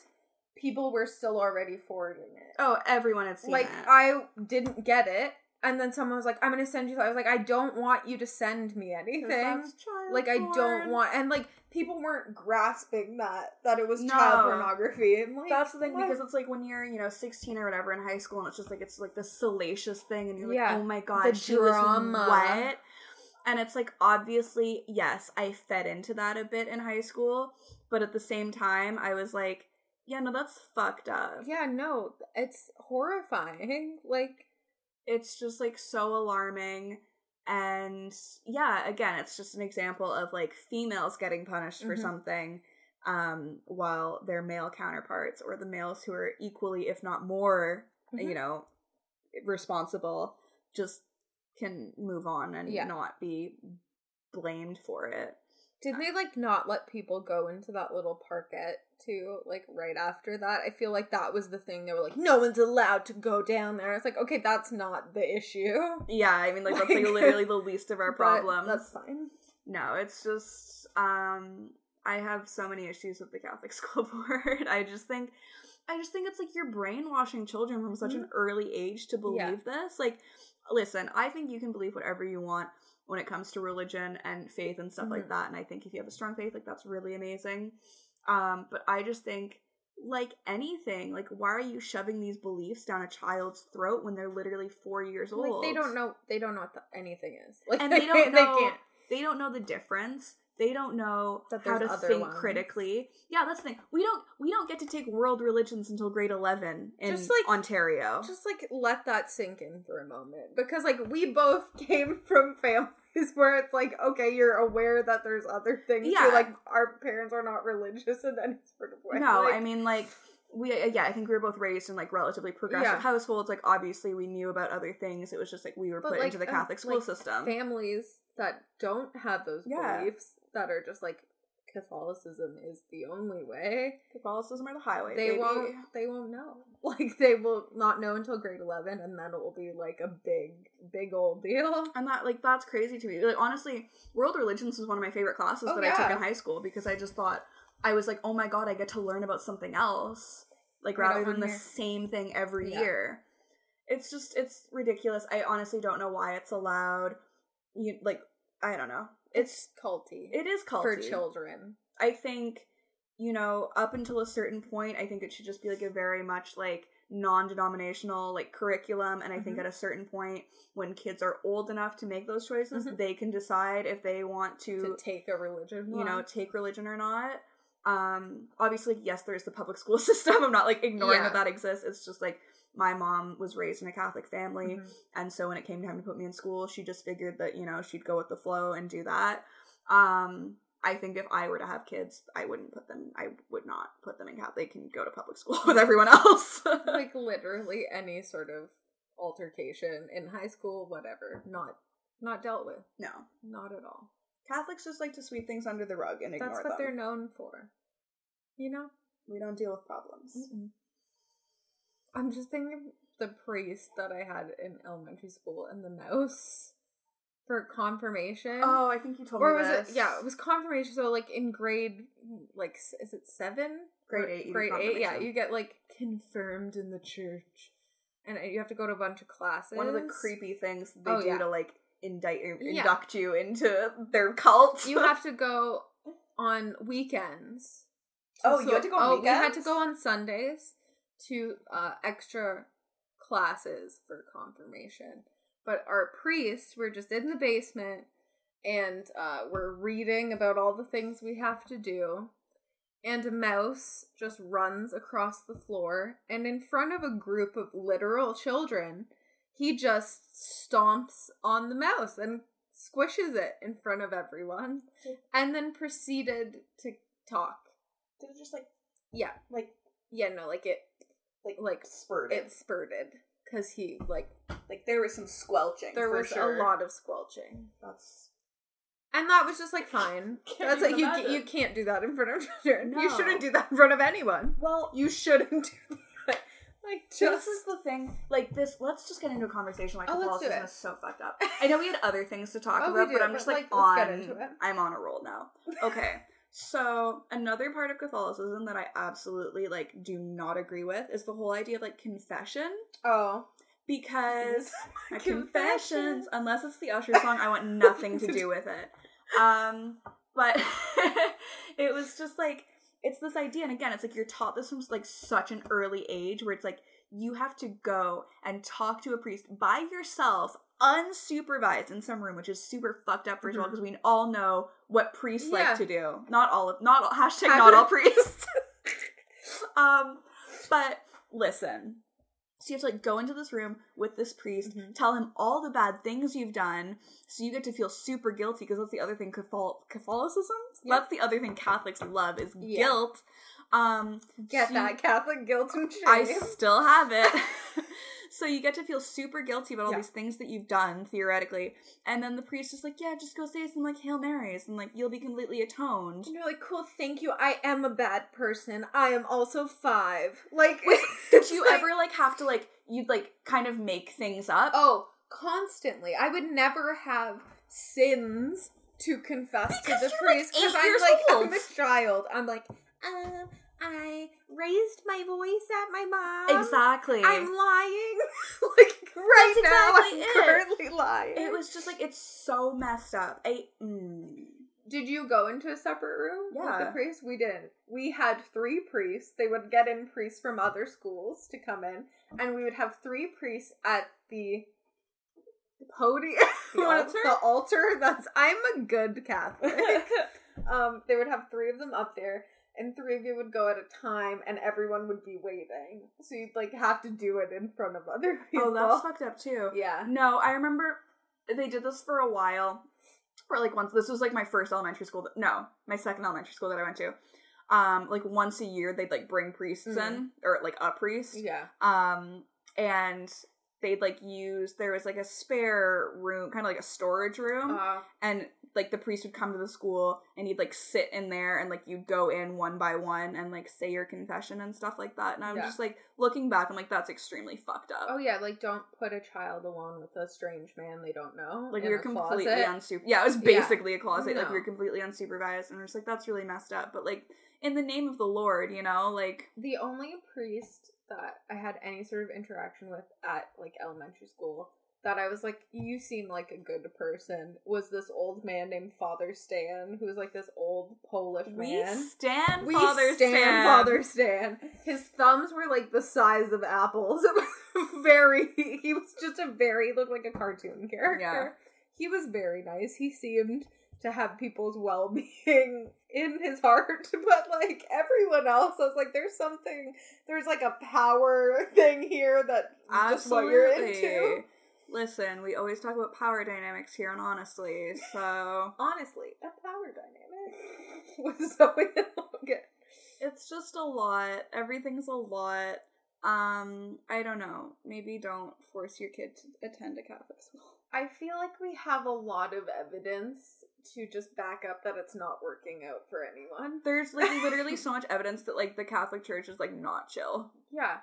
people were still already forwarding it. Oh, everyone had seen like it. I didn't get it, and then someone was like, "I'm gonna send you." I was like, "I don't want you to send me anything." Like I don't want, and like people weren't grasping that that it was No. child pornography, and like That's the thing what? because it's like when you're, you know, 16 or whatever in high school, and it's just like it's like this salacious thing, and you're like, Yeah. oh my god, The she drama. was wet. And it's like obviously, yes, I fed into that a bit in high school, but at the same time, I was like, yeah, no, that's fucked up. Yeah, no, it's horrifying. Like, It's just like so alarming. And yeah, again, it's just an example of like females getting punished for Mhm. something um while their male counterparts or the males who are equally if not more you Mhm. know responsible just can move on and Yeah. not be blamed for it did they like not let people go into that little parkette too? Like right after that, I feel like that was the thing. They were like, no one's allowed to go down there. It's like, okay, that's not the issue. yeah i mean like that's like Like- literally the least of our problems That's fine. no it's just um i have so many issues with the catholic school board i just think i just think it's like you're brainwashing children from such an early age to believe Yeah. this like listen i think you can believe whatever you want when it comes to religion and faith and stuff like Mhm. that and i think if you have a strong faith like that's really amazing um but i just think like anything like why are you shoving these beliefs down a child's throat when they're literally four years old Like they don't know. They don't know what the, anything is. Like and they don't know They can't. they don't know the difference they don't know That how to other think ones. critically yeah that's the thing we don't we don't get to take world religions until grade 11 in Just, like- ontario Just like let that sink in for a moment because like we both came from families where it's like okay you're aware that there's other things Yeah. like our parents are not religious in any sort of way no Like, i mean like we uh, yeah i think we were both raised in like relatively progressive Yeah. households like obviously we knew about other things it was just like we were But, put like, into the um, catholic school like, system families that don't have those Yeah. beliefs that are just like Catholicism is the only way. catholicism or the highway They baby. won't. They won't know. Like they will not know until grade eleven, and then it will be like a big, big old deal. and that like that's crazy to me like honestly world religions was one of my favorite classes Oh, that i took in high school because i just thought i was like oh my god i get to learn about something else like Right rather than the here. same thing every Yeah. year it's just it's ridiculous i honestly don't know why it's allowed you like i don't know it's culty it is culty. for children. i think you know up until a certain point i think it should just be like a very much like non-denominational like curriculum and i think Mhm. at a certain point when kids are old enough to make those choices Mhm. they can decide if they want to, To take a religion, you know take religion or not um obviously yes there's the public school system i'm not like ignoring Yeah. that that exists it's just like my mom was raised in a catholic family Mhm. and so when it came time to put me in school she just figured that you know she'd go with the flow and do that um i think if i were to have kids i wouldn't put them i would not put them in catholic they can go to public school with everyone else like literally any sort of altercation in high school, whatever, not not dealt with, no not at all. catholics just like to sweep things under the rug and ignore them. That's what they're known for. You know. we don't deal with problems I'm just thinking the priest that I had in elementary school and the mouse for confirmation. oh i think you told me. or me was this it? Yeah, it was confirmation. So like in grade, like is it seven? Grade Or eight, Grade eight. Yeah, you get like confirmed in the church. and you have to go to a bunch of classes. One of the creepy things they Oh, do yeah. to like indict er, Yeah. induct you into their cult. you have to go on weekends. Oh, you had to go on oh, we had to go on Sundays to uh, extra classes for confirmation. But our priests were just in the basement and uh, we're reading about all the things we have to do. And a mouse just runs across the floor, and in front of a group of literal children, he just stomps on the mouse and squishes it in front of everyone, and then proceeded to talk. Did it just like Yeah, like yeah, no, like it, like like spurted? it spurted because he like like there was some squelching. there was sure. a lot of squelching, That's and that was just like fine. Can't That's like you you can't do that in front of children. You shouldn't do that in front of anyone. well. You shouldn't do that. Like This is the thing. Like this. Let's just get into a conversation. Like Oh, let's do Catholicism it. is so fucked up. I know we had other things to talk Oh, about, do, but I'm but, just like, like, let's get on. into it. I'm on a roll now. Okay. So another part of Catholicism that I absolutely like do not agree with is the whole idea of like confession. Oh. Because Confessions. confessions. unless it's the usher song i want nothing to do with it. Um but it was just like it's this idea and again it's like you're taught this from like such an early age where it's like you have to go and talk to a priest by yourself unsupervised in some room which is super fucked up first of all because we all know what priests Yeah. like to do not all of not all hashtag not all priests um but listen so you have to like go into this room with this priest, Mhm. tell him all the bad things you've done, so you get to feel super guilty because that's the other thing Cathol- Catholicism. Yeah. That's the other thing Catholics love is Yeah. guilt. Um, get so that Catholic guilt and shame. I still have it. so you get to feel super guilty about all Yeah. these things that you've done theoretically, and then the priest is like, "Yeah, just go say some like Hail Marys, and like you'll be completely atoned." and you're like, cool, thank you. I am a bad person. I am also five. Like, Did you like- ever like have to like you'd like kind of make things up? Oh, constantly. I would never have sins to confess Because to the priest because eight I'm like old. I'm a child. I'm like, um, I raised my voice at my mom. Exactly. I'm lying. like right That's now, exactly I'm it. currently lying. It was just like it's so messed up. I mm. Did you go into a separate room with the priest? We didn't. We had three priests. They would get in priests from other schools to come in, and we would have three priests at the podium. The altar? The altar. That's. I'm a good Catholic. um, they would have three of them up there, and three of you would go at a time, and everyone would be waiting. So you'd like have to do it in front of other people. oh, that's fucked up too. yeah. No, I remember they did this for a while. Or like once this was like my first elementary school that, no, my second elementary school that I went to. Um like once a year they'd like bring priests in Mhm. or like a priest. Yeah. Um and they'd like use there was like a spare room, kind of like a storage room. Uh, and like the priest would come to the school and he'd like sit in there and like you'd go in one by one and like say your confession and stuff like that and i'm Yeah. just like looking back i'm like that's extremely fucked up oh yeah, like don't put a child alone with a strange man they don't know. like in we were a completely unsupervised yeah it was Yeah. basically a closet like No. were completely unsupervised and we're just like that's really messed up but like in the name of the lord you know like The only priest that I had any sort of interaction with at like elementary school that I was like, you seem like a good person was this old man named Father Stan, who was like this old Polish we man. stand We father stand, Stan. Father Stan. His thumbs were like the size of apples. Very. He was just a very he looked like a cartoon character. Yeah. He was very nice. He seemed to have people's well being in his heart, but like everyone else, I was like, there's something. There's like a power thing here that just what you're into. Listen we always talk about power dynamics here and honestly so Honestly, a power dynamic? Zoe and Logan. it's just a lot. Everything's a lot. Um i don't know. Maybe don't force your kid to attend a catholic school. I feel like we have a lot of evidence to just back up that it's not working out for anyone. there's like literally so much evidence that like the catholic church is like not chill. Yeah.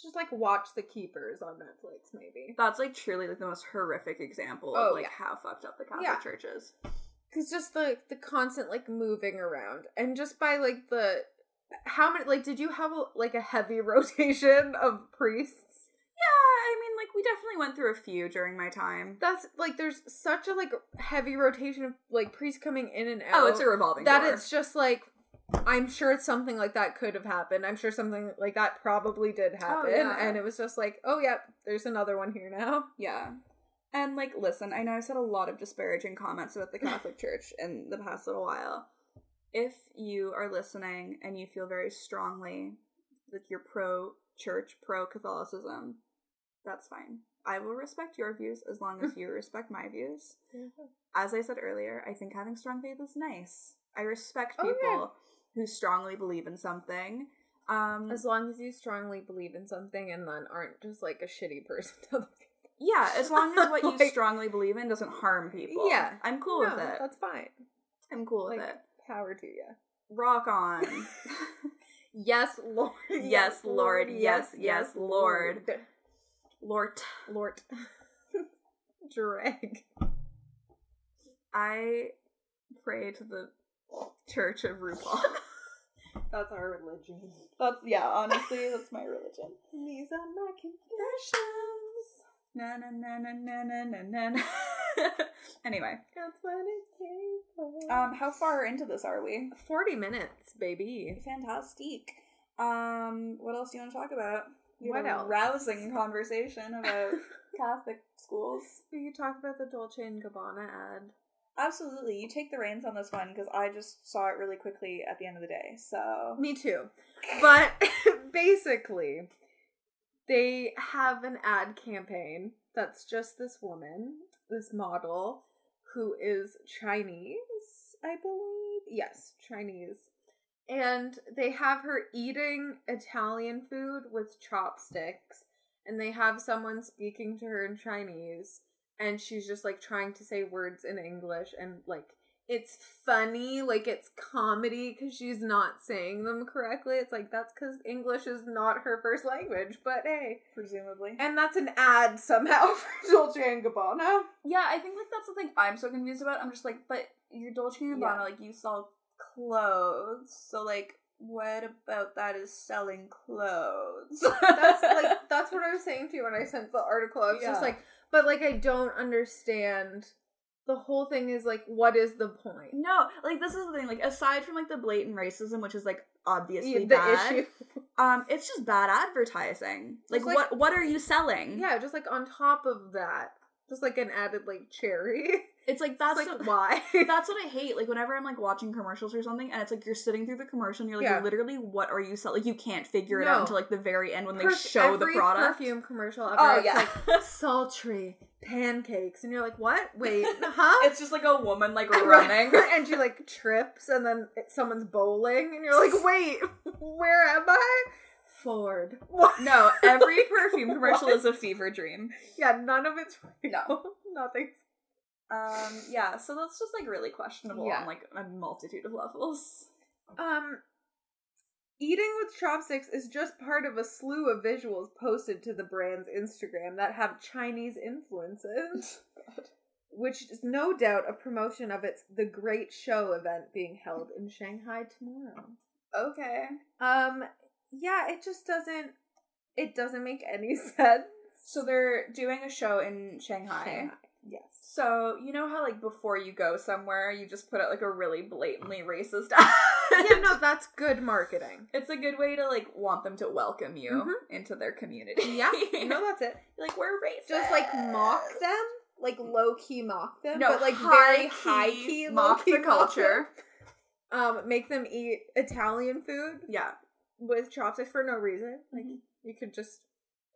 Just like watch The Keepers on Netflix, maybe. that's like truly like the most horrific example Oh, of like yeah. how fucked up the catholic Yeah. church is Because just the the constant like moving around, and just by like the how many like did you have a, like a heavy rotation of priests? Yeah, I mean, like we definitely went through a few during my time. That's like there's such a like heavy rotation of like priests coming in and out. Oh, it's a revolving that door. it's just like I'm sure something like that could have happened. I'm sure something like that probably did oh, happen, yeah. and it was just like, oh yeah, there's another one here now. Yeah. And like listen, I know I've said a lot of disparaging comments about the Catholic Church in the past little while. If you are listening and you feel very strongly like you're pro church, pro Catholicism, that's fine. I will respect your views as long as you respect my views. As I said earlier, I think having strong faith is nice. I respect Oh, yeah. Who strongly believe in something. Um As long as you strongly believe in something and then aren't just like a shitty person to other people. yeah, as long as what you strongly believe in doesn't harm people. Yeah. I'm cool No, with it. That's fine. I'm cool with Like, it. power to you. Rock on. Yes, Lord. Yes, Lord. Yes, yes, Lord. Lord. Lord. Drag. I pray to the Church of RuPaul. That's our religion. that's yeah, honestly, that's my religion. These are my confessions. Na na na na na na na na. anyway, That's what it came for. um, how far into this are we? 40 minutes, baby. Fantastic. Um, what else do you want to talk about? You What a else? rousing conversation about Catholic schools. We could talk about the Dolce and Gabbana ad. Absolutely, you take the reins on this one because I just saw it really quickly at the end of the day. So Me too. But basically, they have an ad campaign that's just this woman, this model, who is Chinese, I believe. Yes, Chinese. And they have her eating Italian food with chopsticks, and they have someone speaking to her in Chinese, and she's just like trying to say words in English, and like it's funny, like it's comedy because she's not saying them correctly. It's like that's because English is not her first language, but hey. presumably, And that's an ad somehow for Dolce and Gabbana. yeah, I think like that's the thing I'm so confused about. I'm just like, but you're Dolce and Gabbana, Yeah. like you sell clothes, so like, what about that is selling clothes? That's like that's what I was saying to you when I sent the article. I was just like, but like I don't understand. The whole thing is like, what is the point? no, like this is the thing. Like aside from like the blatant racism, which is like obviously the bad, issue. um, it's just bad advertising. Like, like- what what are you selling? Yeah, just like on top of that, just like an added like cherry. it's like that's It's like the- why? That's what I hate. Like whenever I'm like watching commercials or something, and it's like you're sitting through the commercial and you're like, Yeah. literally, what are you selling? Like you can't figure it No. out until like the very end when they Perf- show the every product. perfume commercial ever. Oh it's yeah, like sultry pancakes, and you're like, what? Wait, huh? it's just like a woman like running. and she like trips, and then someone's bowling, and you're like, wait, where am I? Ford. What? no, every perfume commercial What? is a fever dream. Yeah, none of it's real. No. Nothing's Um, yeah, so that's just like really questionable Yeah. on like a multitude of levels. Um, eating with chopsticks is just part of a slew of visuals posted to the brand's Instagram that have Chinese influences, which is no doubt a promotion of its The Great Show event being held in Shanghai tomorrow. Okay. Um, yeah, it just doesn't. It doesn't make any sense. So they're doing a show in Shanghai. Yes. So you know how like before you go somewhere, you just put out like a really blatantly racist yeah, no, that's good marketing. It's a good way to like want them to welcome you Mhm. into their community. Yeah, no, that's it. like we're racist. Just like mock them, like low key mock them, No, but like very high key mock the culture. Um, make them eat Italian food Yeah. with chopsticks for no reason. Like Mhm. you could just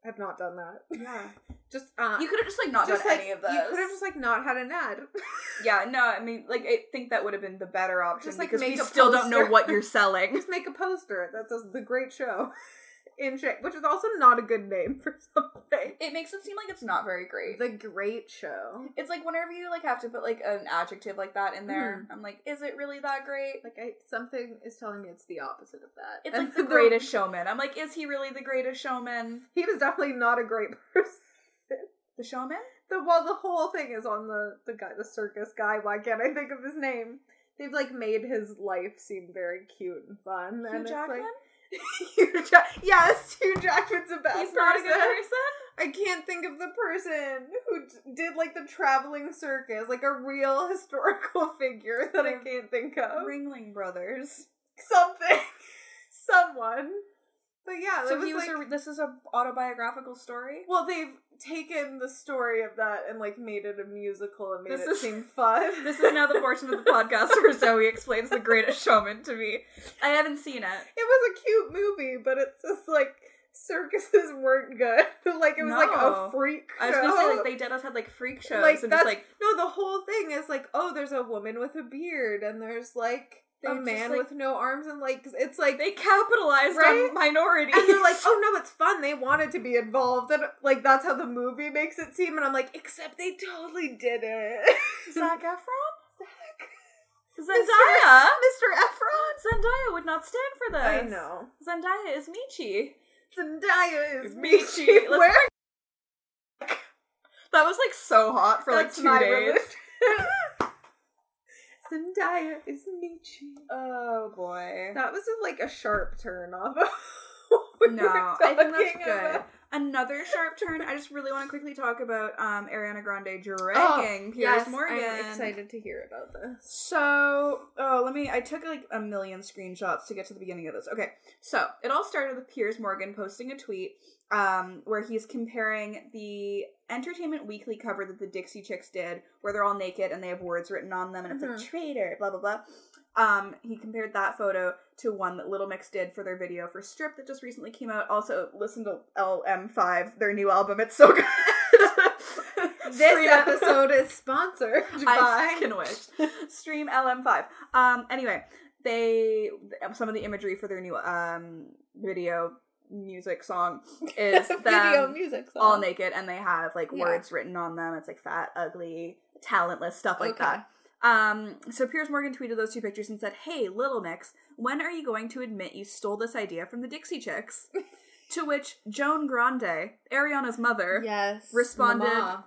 have not done that. Yeah. Just uh, You could have just like not just done like any of those. you could have just like not had an ad. Yeah, no, I mean like I think that would have been the better option Just, like, because we make a still don't know what you're selling. just make a poster that says the Great Show in Shanghai, which is also not a good name for something. It makes it seem like it's not very great. The Great Show. It's like whenever you like have to put like an adjective like that in there, hmm. I'm like, is it really that great? Like I, something is telling me it's the opposite of that. It's And like the greatest showman. I'm like, is he really the greatest showman? He was definitely not a great person. The showman? The well, the whole thing is on the the guy, the circus guy. Why can't I think of his name? They've like made his life seem very cute and fun, Hugh and it's like Hugh Jack- yes, Hugh Jackman's a bad He's not a good person. person. I can't think of the person who d- did like the traveling circus, like a real historical figure that I can't think of. Ringling Brothers. Something, someone. But yeah, So that he was. like, a, this is a autobiographical story. well, they've taken the story of that and like made it a musical and made This it is- seem fun. This is now the portion of the podcast where Zoe explains The Greatest Showman to me. I haven't seen it. It was a cute movie, but it's just like circuses weren't good. like it was like a freak. I was gonna say show. like they did us had like freak shows like and that's just like no. The whole thing is like, oh, there's a woman with a beard, and there's like They oh, just, man like- with no arms, and like it's like they capitalized Right? on minority, and they're like, oh no, it's fun. They wanted to be involved, and like that's how the movie makes it seem. And I'm like, except they totally did it. Zac Efron. Zendaya, Mr. Efron. Zendaya would not stand for this. I know. Zendaya is Meechee. Zendaya is Meechee. Where? That was like so hot for like two days. Zendaya is Meechee. Oh boy. That was like a sharp turn off. of No, I think that's good. about. Another sharp turn. I just really want to quickly talk about um Ariana Grande dragging Oh, Piers yes, Morgan. I'm excited to hear about this. So, oh, let me. I took like a million screenshots to get to the beginning of this. Okay, so it all started with Piers Morgan posting a tweet um, where he's comparing the Entertainment Weekly cover that the Dixie Chicks did, where they're all naked and they have words written on them, and it's Mhm. like traitor, blah blah blah. Um, he compared that photo to one that Little Mix did for their video for Strip that just recently came out. Also, listen to LM5, their new album. It's so good. This episode is sponsored by. I fucking wish. Stream LM5. Um. Anyway, they some of the imagery for their new um video music song is them video music song. all naked and they have like Yeah. words written on them. It's like fat, ugly, talentless stuff like Okay. that. Um. So Piers Morgan tweeted those two pictures and said, "Hey, Little Mix, when are you going to admit you stole this idea from the Dixie Chicks?" to which Joan Grande, Ariana's mother, Yes. responded- Mama.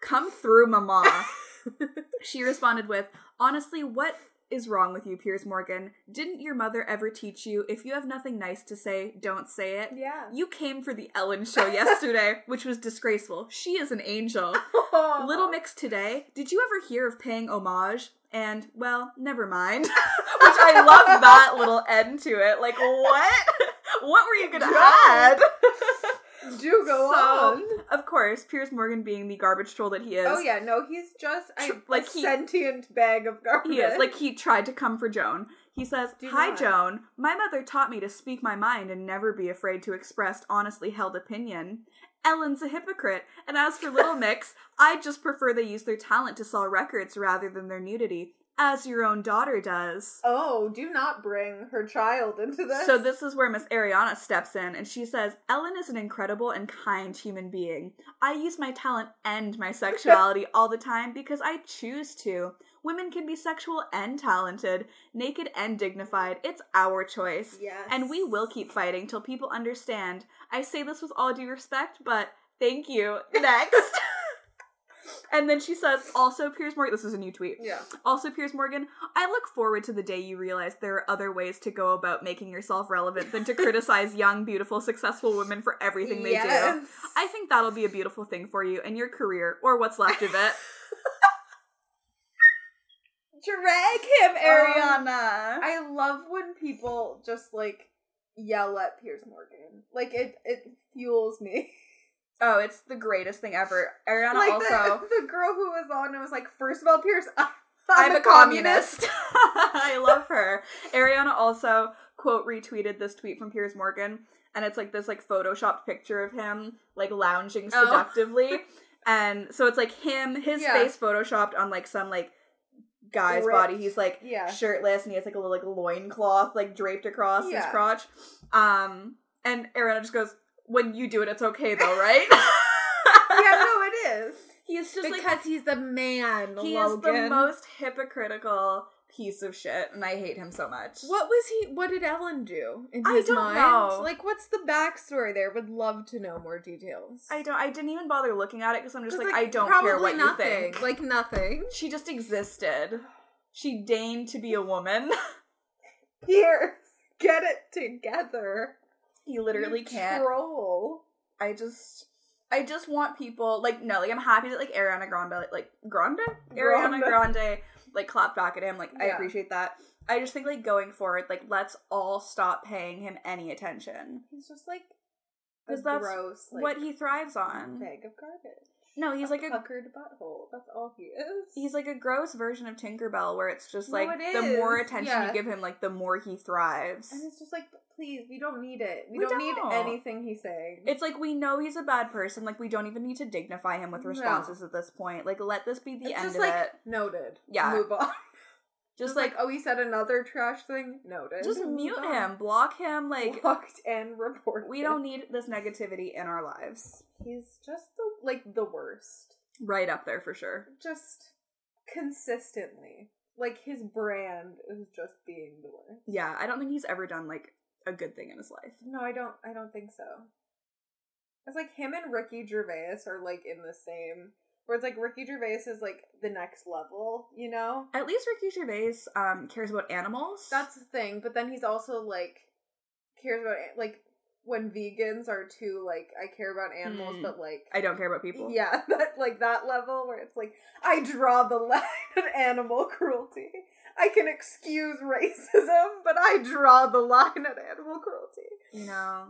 come through, Mama. she responded with, Honestly, what is wrong with you, Piers Morgan? Didn't your mother ever teach you if you have nothing nice to say, don't say it? Yeah. You came for the Ellen show yesterday, which was disgraceful. She is an angel. Little Mix today, did you ever hear of paying homage? And, well, never mind. which I love that little end to it. Like, what? what were you gonna Joan. add? Do go So, on. Of course, Piers Morgan being the garbage troll that he is. Oh yeah, no, he's just a, Tr- like a he- sentient bag of garbage. He is. Like he tried to come for Joan. He says, Do Hi not. Joan. My mother taught me to speak my mind and never be afraid to express honestly held opinion. Ellen's a hypocrite, and as for Little Mix, I just prefer they use their talent to sell records rather than their nudity, as your own daughter does. Oh, do not bring her child into this. So this is where Miss Ariana steps in and she says, Ellen is an incredible and kind human being. I use my talent and my sexuality all the time because I choose to. Women can be sexual and talented, naked and dignified. It's our choice. yes, And we will keep fighting till people understand. I say this with all due respect, but thank you. Next. And then she says, also Piers Morgan, this is a new tweet. Yeah. Also, Piers Morgan, I look forward to the day you realize there are other ways to go about making yourself relevant than to criticize young, beautiful, successful women for everything they do. I think that'll be a beautiful thing for you and your career, or what's left of it. Drag him, um, Ariana. I love when people just like yell at Piers Morgan. Like it, it fuels me. oh, it's the greatest thing ever. Ariana like also. the, the girl who was on it was like, first of all, Piers, I- I'm, a communist. I love her. Ariana also quote retweeted this tweet from Piers Morgan, and it's like this like photoshopped picture of him like lounging Oh. seductively, and so it's like him, his Yeah. face photoshopped on like some like guy's Ripped. body. He's like Yeah. shirtless, and he has like a little like loincloth like draped across his crotch. Um, and Ariana just goes, "When you do it, it's okay though, right?" yeah, no, it is. He's just like because he's the man. he Logan. is the most hypocritical piece of shit, and I hate him so much. What was he? What did Ellen do in I his don't mind? know. Like, what's the backstory there? Would love to know more details. I don't. I didn't even bother looking at it because I'm just like, I don't care what nothing. you think. Like nothing. she just existed. She deigned to be a woman. Piers. get it together. He literally You can't. Troll. I just I just want people like no, like I'm happy that like Ariana Grande like, like Grande? Ariana Grande. Grande like clapped back at him. Like I appreciate that. I just think like going forward, like let's all stop paying him any attention. He's just like because that's gross, like, what he thrives on. bag of garbage. No, he's like a puckered butthole. That's all he is. he's like a gross version of Tinkerbell where it's just No, like it the more attention Yeah. you give him, like the more he thrives. and it's just like, please, we don't need it. We, We don't, need don't. anything he's saying. It's like we know he's a bad person. Like we don't even need to dignify him with No. responses at this point. Like let this be the It's end just of like it. noted. Yeah. move on. Just, Just like, like, oh, he said another trash thing. Noted. just mute on. him, block him. Like blocked and reported. we don't need this negativity in our lives. He's just the like the worst. Right up there for sure. Just consistently, like his brand is just being the worst. Yeah, I don't think he's ever done like a good thing in his life. No, I don't. I don't think so. It's like him and Ricky Gervais are like in the same. Where it's like Ricky Gervais is like the next level, you know. At least Ricky Gervais um cares about animals. That's the thing, but then he's also like cares about like when vegans are too like I care about animals, Hmm. but like I don't care about people. yeah, that like that level where it's like I draw the line at animal cruelty. I can excuse racism, but I draw the line at animal cruelty. You know,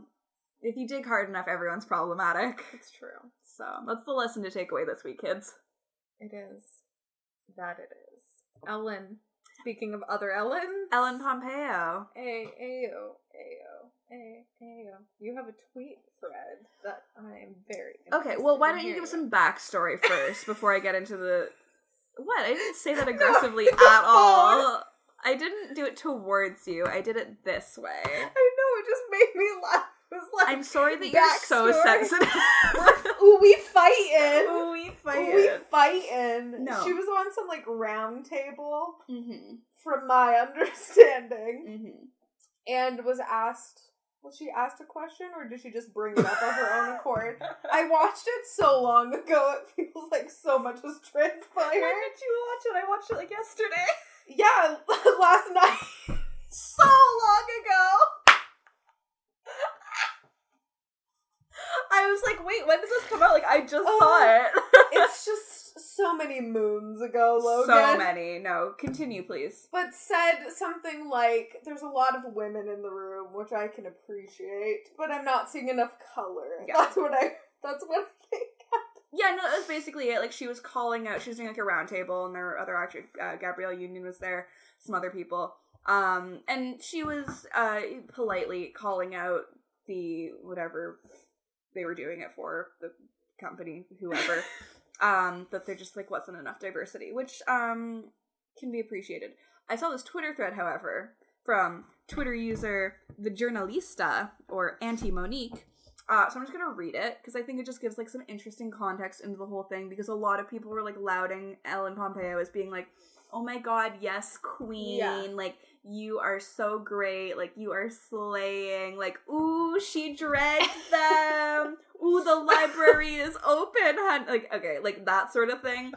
if you dig hard enough, everyone's problematic. It's true. So that's the lesson to take away this week, kids. It is. That it is. Ellen. Speaking of other Ellen. Ellen Pompeo. A Ayo Ayo A Ayo. You have a tweet thread that I am very Okay, well, why don't you give us some backstory first before I get into the. What? I didn't say that aggressively at all. I didn't do it towards you. I did it this way. I know it just made me laugh. Like I'm sorry that you're so sensitive. Ooh, we fighting. Ooh, we fighting. Ooh, we fighting. No. She was on some like round table, Mm-hmm. from my understanding, Mm-hmm. and was asked. Was she asked a question, or did she just bring it up of her own accord? I watched it so long ago. It feels like so much has transpired. When did you watch it? I watched it like yesterday. Yeah, last night. so long ago. I was like, wait, when did this come out? Like, I just Oh, saw it. It's just so many moons ago, Logan. so many. No, continue, please. But said something like, "There's a lot of women in the room, which I can appreciate, but I'm not seeing enough color." Yeah. That's what I. That's what I think. Yeah, no, that was basically it. Like, she was calling out, she was doing like a round table, and there were other actors, uh, Gabrielle Union was there, some other people. Um, and she was uh, politely calling out the whatever they were doing it for, the company, whoever, um, that there just like wasn't enough diversity, which um can be appreciated. I saw this Twitter thread, however, from Twitter user the journalista or Auntie Monique. Uh, so I'm just gonna read it because I think it just gives like some interesting context into the whole thing because a lot of people were like lauding Ellen Pompeo as being like, "Oh my God, yes, Queen! Yeah. Like you are so great! Like you are slaying! Like ooh, she dreads them! ooh, the library is open, hun! Like okay, like that sort of thing.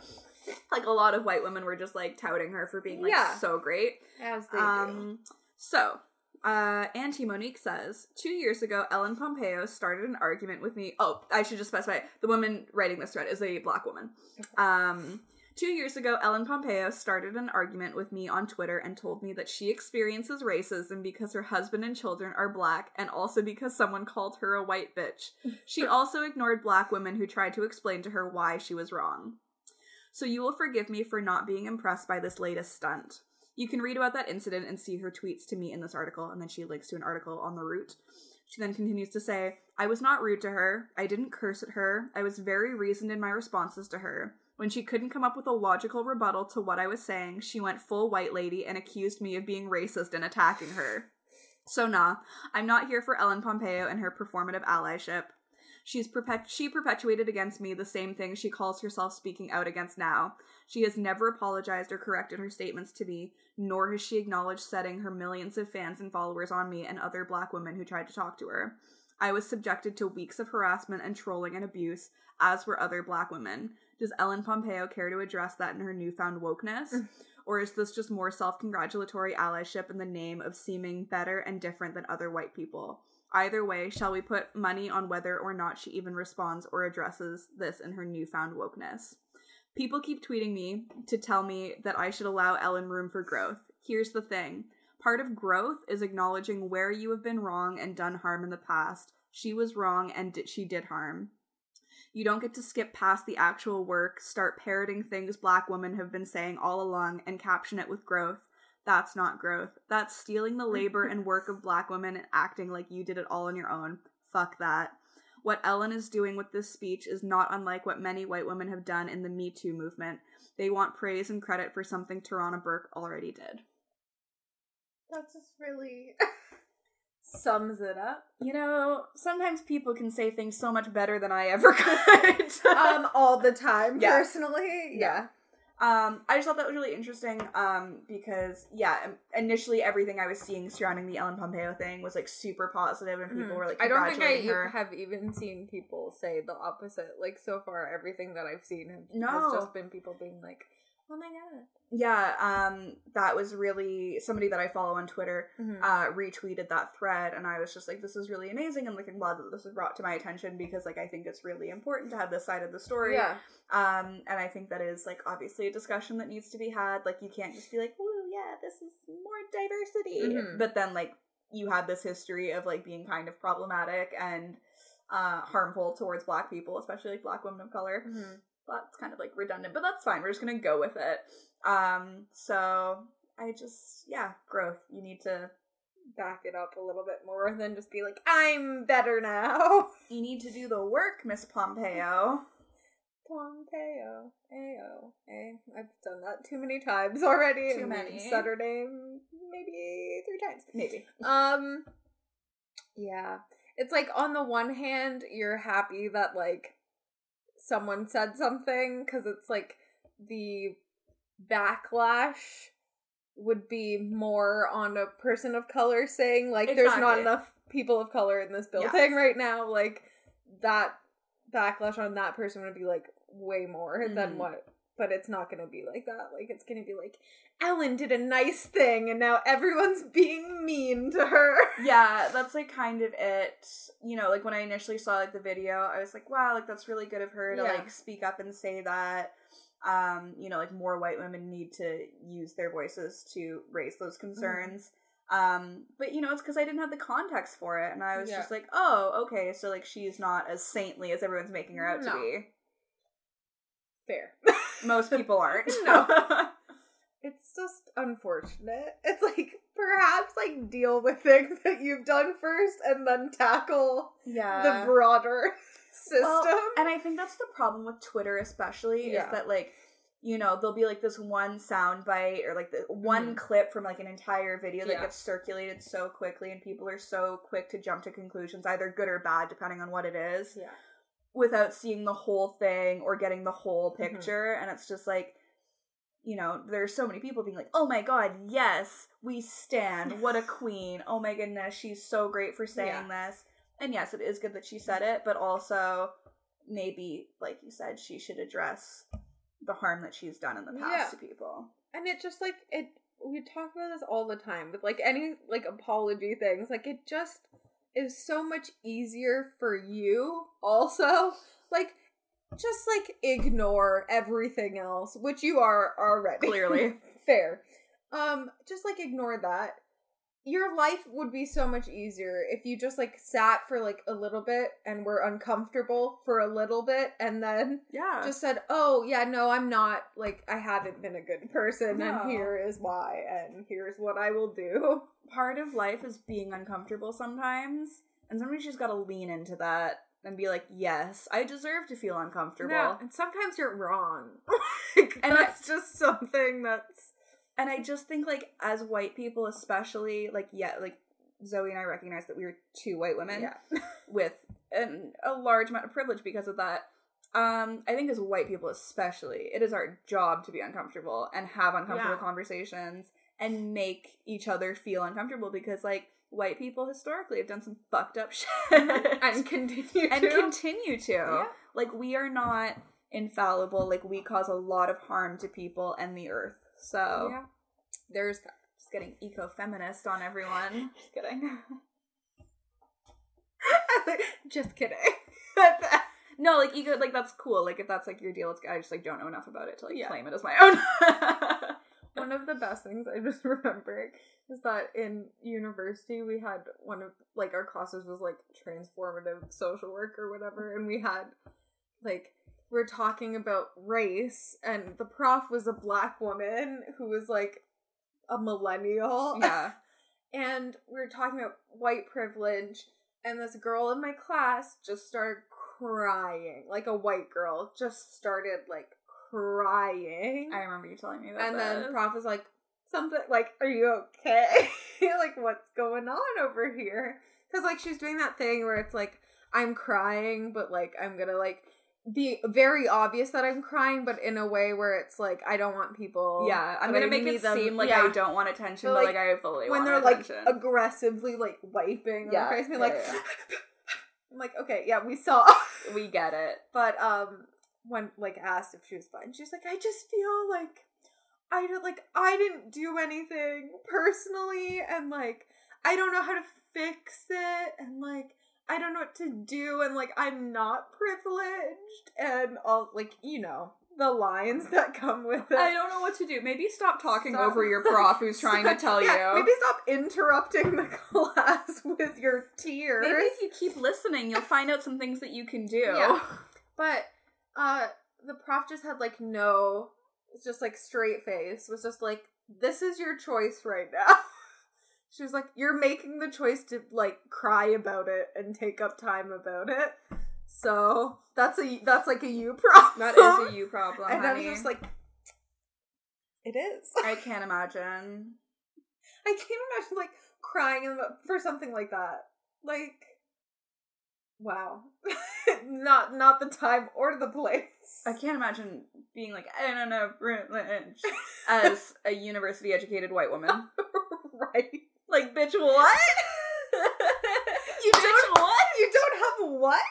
Like a lot of white women were just like touting her for being like Yeah. so great. As they Um, so, uh, Auntie Monique says, two years ago, Ellen Pompeo started an argument with me. Oh, I should just specify the woman writing this thread is a black woman. Um, two years ago, Ellen Pompeo started an argument with me on Twitter and told me that she experiences racism because her husband and children are black and also because someone called her a white bitch. She also ignored black women who tried to explain to her why she was wrong. So you will forgive me for not being impressed by this latest stunt. You can read about that incident and see her tweets to me in this article, and then she links to an article on the root. She then continues to say, I was not rude to her. I didn't curse at her. I was very reasoned in my responses to her. When she couldn't come up with a logical rebuttal to what I was saying, she went full white lady and accused me of being racist and attacking her. So, nah, I'm not here for Ellen Pompeo and her performative allyship. She's perpet- she perpetuated against me the same thing she calls herself speaking out against now. She has never apologized or corrected her statements to me, nor has she acknowledged setting her millions of fans and followers on me and other black women who tried to talk to her. I was subjected to weeks of harassment and trolling and abuse, as were other black women. Does Ellen Pompeo care to address that in her newfound wokeness? Mm. Or is this just more self congratulatory allyship in the name of seeming better and different than other white people? Either way, shall we put money on whether or not she even responds or addresses this in her newfound wokeness? People keep tweeting me to tell me that I should allow Ellen room for growth. Here's the thing part of growth is acknowledging where you have been wrong and done harm in the past. She was wrong and di- she did harm. You don't get to skip past the actual work, start parroting things black women have been saying all along, and caption it with growth. That's not growth. That's stealing the labor and work of black women and acting like you did it all on your own. Fuck that. What Ellen is doing with this speech is not unlike what many white women have done in the Me Too movement. They want praise and credit for something Tarana Burke already did. That's just really sums it up. You know, sometimes people can say things so much better than I ever could. Um, all the time, Yeah. personally. Yeah. Um, I just thought that was really interesting um, because, yeah, um, initially everything I was seeing surrounding the Ellen Pompeo thing was like super positive, and people Mhm. were like, I don't think I her. have even seen people say the opposite. Like so far, everything that I've seen have, No. has just been people being like, "Oh my god." yeah, um, that was really somebody that I follow on Twitter Mhm. uh, retweeted that thread, and I was just like, this is really amazing, and like I'm glad that this was brought to my attention because like I think it's really important to have this side of the story. yeah. Um, and I think that is like obviously a discussion that needs to be had. Like you can't just be like, "Woo, yeah, this is more diversity," Mhm. but then like you have this history of like being kind of problematic and uh, harmful towards Black people, especially like Black women of color. Mhm. That's kind of like redundant, but that's fine. We're just gonna go with it. Um, so I just yeah, growth. You need to Back it up a little bit more than just be like, "I'm better now." you need to do the work, Miss Pompeo. Pompeo, Ayo, eh. I've done that too many times already. Too many. Saturday, maybe three times. Maybe. Um, yeah, it's like on the one hand, you're happy that like someone said something because it's like the backlash would be more on a person of color saying like there's not enough people of color in this Yeah. building right now like that backlash on that person would be like way more than Mhm. what but it's not gonna be like that like it's gonna be like ellen did a nice thing and now everyone's being mean to her yeah, that's like kind of it. You know, like when I initially saw like the video, I was like, wow, like that's really good of her to Yeah. like speak up and say that. Um, you know, like more white women need to use their voices to raise those Mm-hmm. concerns. Um, but you know, it's because I didn't have the context for it, and I was Yeah. just like, oh, okay, so like she's not as saintly as everyone's making her out No. to be. fair Most people aren't. No. it's just unfortunate it's like perhaps like deal with things that you've done first and then tackle yeah. the broader system Well, and I think that's the problem with Twitter, especially, Yeah. is that like, you know, there'll be like this one sound bite or like the one Mhm. clip from like an entire video that Yeah. gets circulated so quickly, and people are so quick to jump to conclusions, either good or bad, depending on what it is, yeah without seeing the whole thing or getting the whole Mm-hmm. picture. And it's just like, you know, there's so many people being like, oh my god, yes, we stand. What a queen. Oh my goodness, she's so great for saying this. And yes, it is good that she said it, but also maybe, like you said, she should address the harm that she's done in the past Yeah. to people. and it just like it we talk about this all the time with like any like apology things like it just is so much easier for you also. Like just like ignore everything else which you are already. Clearly. fair. Um just like ignore that your life would be so much easier if you just like sat for like a little bit and were uncomfortable for a little bit and then Yeah. just said, "Oh yeah, no, I'm not like I haven't been a good person, No. and here is why, and here's what I will do." part of life is being uncomfortable sometimes, and sometimes you just gotta lean into that and be like, yes, I deserve to feel uncomfortable. Yeah, and sometimes you're wrong, like, And and that's just something that's And I just think like as white people especially, like yeah, like Zoe and I recognize that we were two white women yeah, with an, a large amount of privilege because of that. Um, I think as white people especially, it is our job to be uncomfortable and have uncomfortable Yeah. conversations and make each other feel uncomfortable because like white people historically have done some fucked up shit and continue and to. continue to. Yeah. Like we are not infallible. Like we cause a lot of harm to people and the earth. So yeah. There's just getting eco-feminist on everyone. just kidding. Just kidding. No, like eco, like that's cool. Like if that's like your deal, it's I just like don't know enough about it to like Yeah. claim it as my own. one of the best things I just remembered is that in university we had one of like our classes was like transformative social work or whatever, and we had like we are talking about race, and the prof was a black woman who was like a millennial, yeah. and we were talking about white privilege, and this girl in my class just started crying, like a white girl, just started like crying. I remember you telling me that. and then prof was like, something like, "Are you okay? like, what's going on over here?" Because like she's doing that thing where it's like I'm crying, but like I'm gonna like be very obvious that I'm crying, but in a way where it's like I don't want people. yeah, I'm gonna I make it them- seem like yeah. I don't want attention, But, but, like, like, I fully want attention when they're like aggressively like wiping Yeah, face, yeah, like yeah. I'm like, okay, yeah, we saw. we get it. But um, when like asked if she was fine, she's like, I just feel like I don't like I didn't do anything personally, and like I don't know how to fix it, and like I don't know what to do, and like I'm not privileged, and all like you know the lines that come with it. I don't know what to do. Maybe stop talking Stop. over your prof who's trying to tell Yeah, you. Maybe stop interrupting the class with your tears. Maybe if you keep listening, you'll find out some things that you can do. Yeah. But uh the prof just had like no it's just like straight face was just like this is your choice right now. she was like you're making the choice to like cry about it and take up time about it. So that's a that's like a you problem. That is a you problem, And I was just like it is. I can't imagine. I can't imagine like crying for something like that. Like, wow, not not the time or the place. I can't imagine being like, I don't know, as a university educated white woman. right? Like, bitch, what? You bitch, don't- what? You don't have what?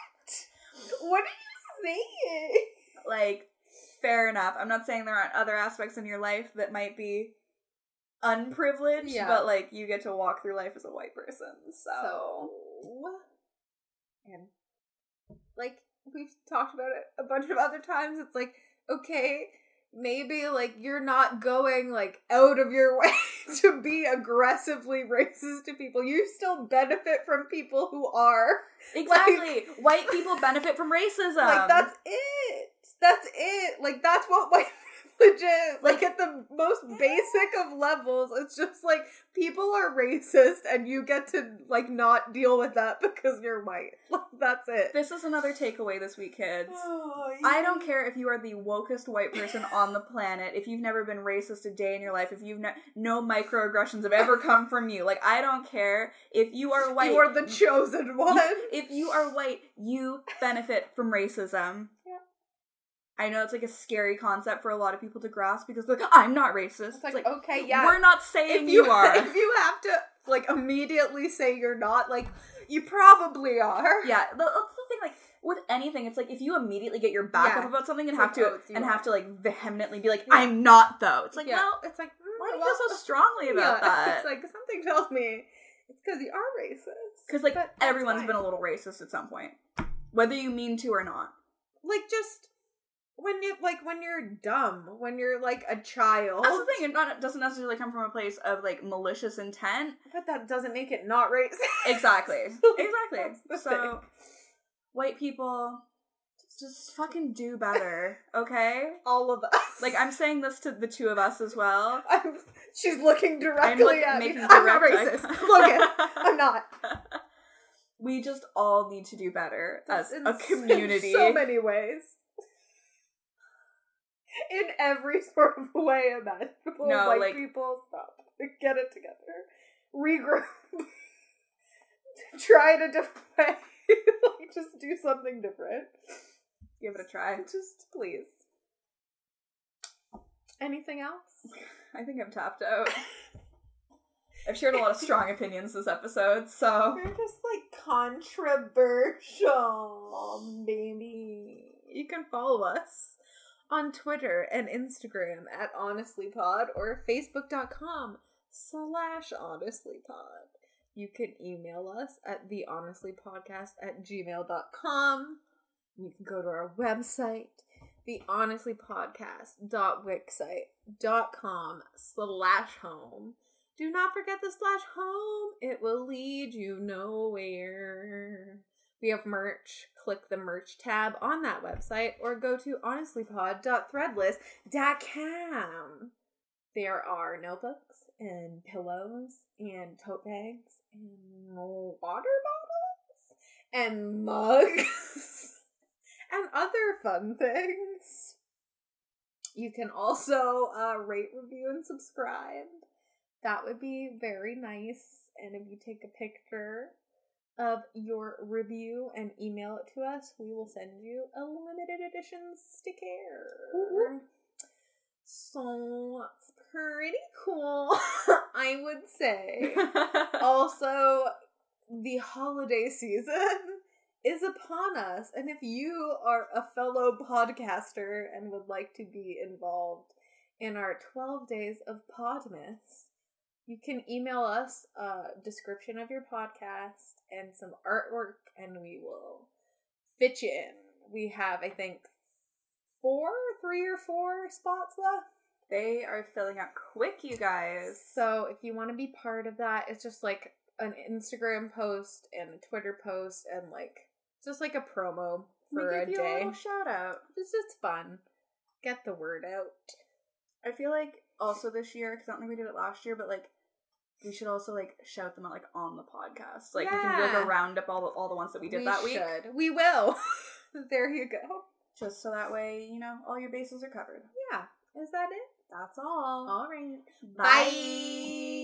What are you saying? Like, fair enough. I'm not saying there aren't other aspects in your life that might be unprivileged, Yeah. but like, you get to walk through life as a white person. So, So, and like we've talked about it a bunch of other times, it's like okay, maybe like you're not going like out of your way to be aggressively racist to people. You still benefit from people who are exactly. white people benefit from racism. like that's it. That's it. Like that's what white is. Like at the most basic of levels, it's just like people are racist and you get to like not deal with that because you're white. Like that's it. This is another takeaway this week, kids. Oh, I don't care if you are the wokest white person on the planet, if you've never been racist a day in your life, if you've ne- no microaggressions have ever come from you. Like I don't care if you are white. You are the chosen one. if you are white, you benefit from racism. I know it's like a scary concept for a lot of people to grasp because like I'm not racist. It's like, okay, yeah. we're not saying you, you, are. if you have to like immediately say you're not, like you probably are. yeah, the, that's the thing. Like with anything, it's like if you immediately get your back Yeah. up about something and It's have like, to oh, and are. have to like vehemently be like, Yeah. I'm not though. It's like, yeah. well, it's like mm, why do you well, feel so strongly about yeah. that? It's like something tells me it's because you are racist. Because like everyone's fine. been a little racist at some point, whether you mean to or not. like just when you like when you're dumb, when you're like a child. That's the thing. It not, doesn't necessarily come from a place of like malicious intent. But that doesn't make it not racist. Exactly. Exactly. So, thing. white people, just fucking do better, okay? All of us. Like I'm saying this to the two of us as well. I'm, she's looking directly look- at me. making I'm not racist. it. I'm not. we just all need to do better as In a community. In so many ways. In every sort of way imaginable. No, White like- people, stop. Get it together. Regroup. Try it a different way. like, just do something different. Give it a try. Just please. Anything else? I think I'm tapped out. I've shared a lot of strong opinions this episode, so We're just like controversial, baby. You can follow us on Twitter and Instagram at honestlypod or facebook.com slash honestlypod. You can email us at the honestlypodcast at gmail.com. You can go to our website, the honestlypodcast.wixsite.com slash home. Do not forget the slash home. It will lead you nowhere. We have merch. Click the merch tab on that website or go to honestlypod.threadless.com. There are notebooks and pillows and tote bags and water bottles and mugs and other fun things. You can also uh, rate, review, and subscribe. That would be very nice. And if you take a picture of your review and email it to us, we will send you a limited edition sticker. So it's pretty cool, I would say. also, the holiday season is upon us. And if you are a fellow podcaster and would like to be involved in our 12 days of Podmas, you can email us a description of your podcast and some artwork, and we will fit you in. We have, I think, four, three or four spots left. they are filling up quick, you guys. So if you want to be part of that, it's just like an Instagram post and a Twitter post and like just like a promo we for give a you day. a little shout out. It's just fun. Get the word out. I feel like also this year because I don't think we did it last year, but like we should also like shout them out like on the podcast. Like we can do like a roundup all the all the ones that we did that week, We should. We will. there you go. just so that way you know all your bases are covered. Yeah. Is that it? That's all. All right. Bye.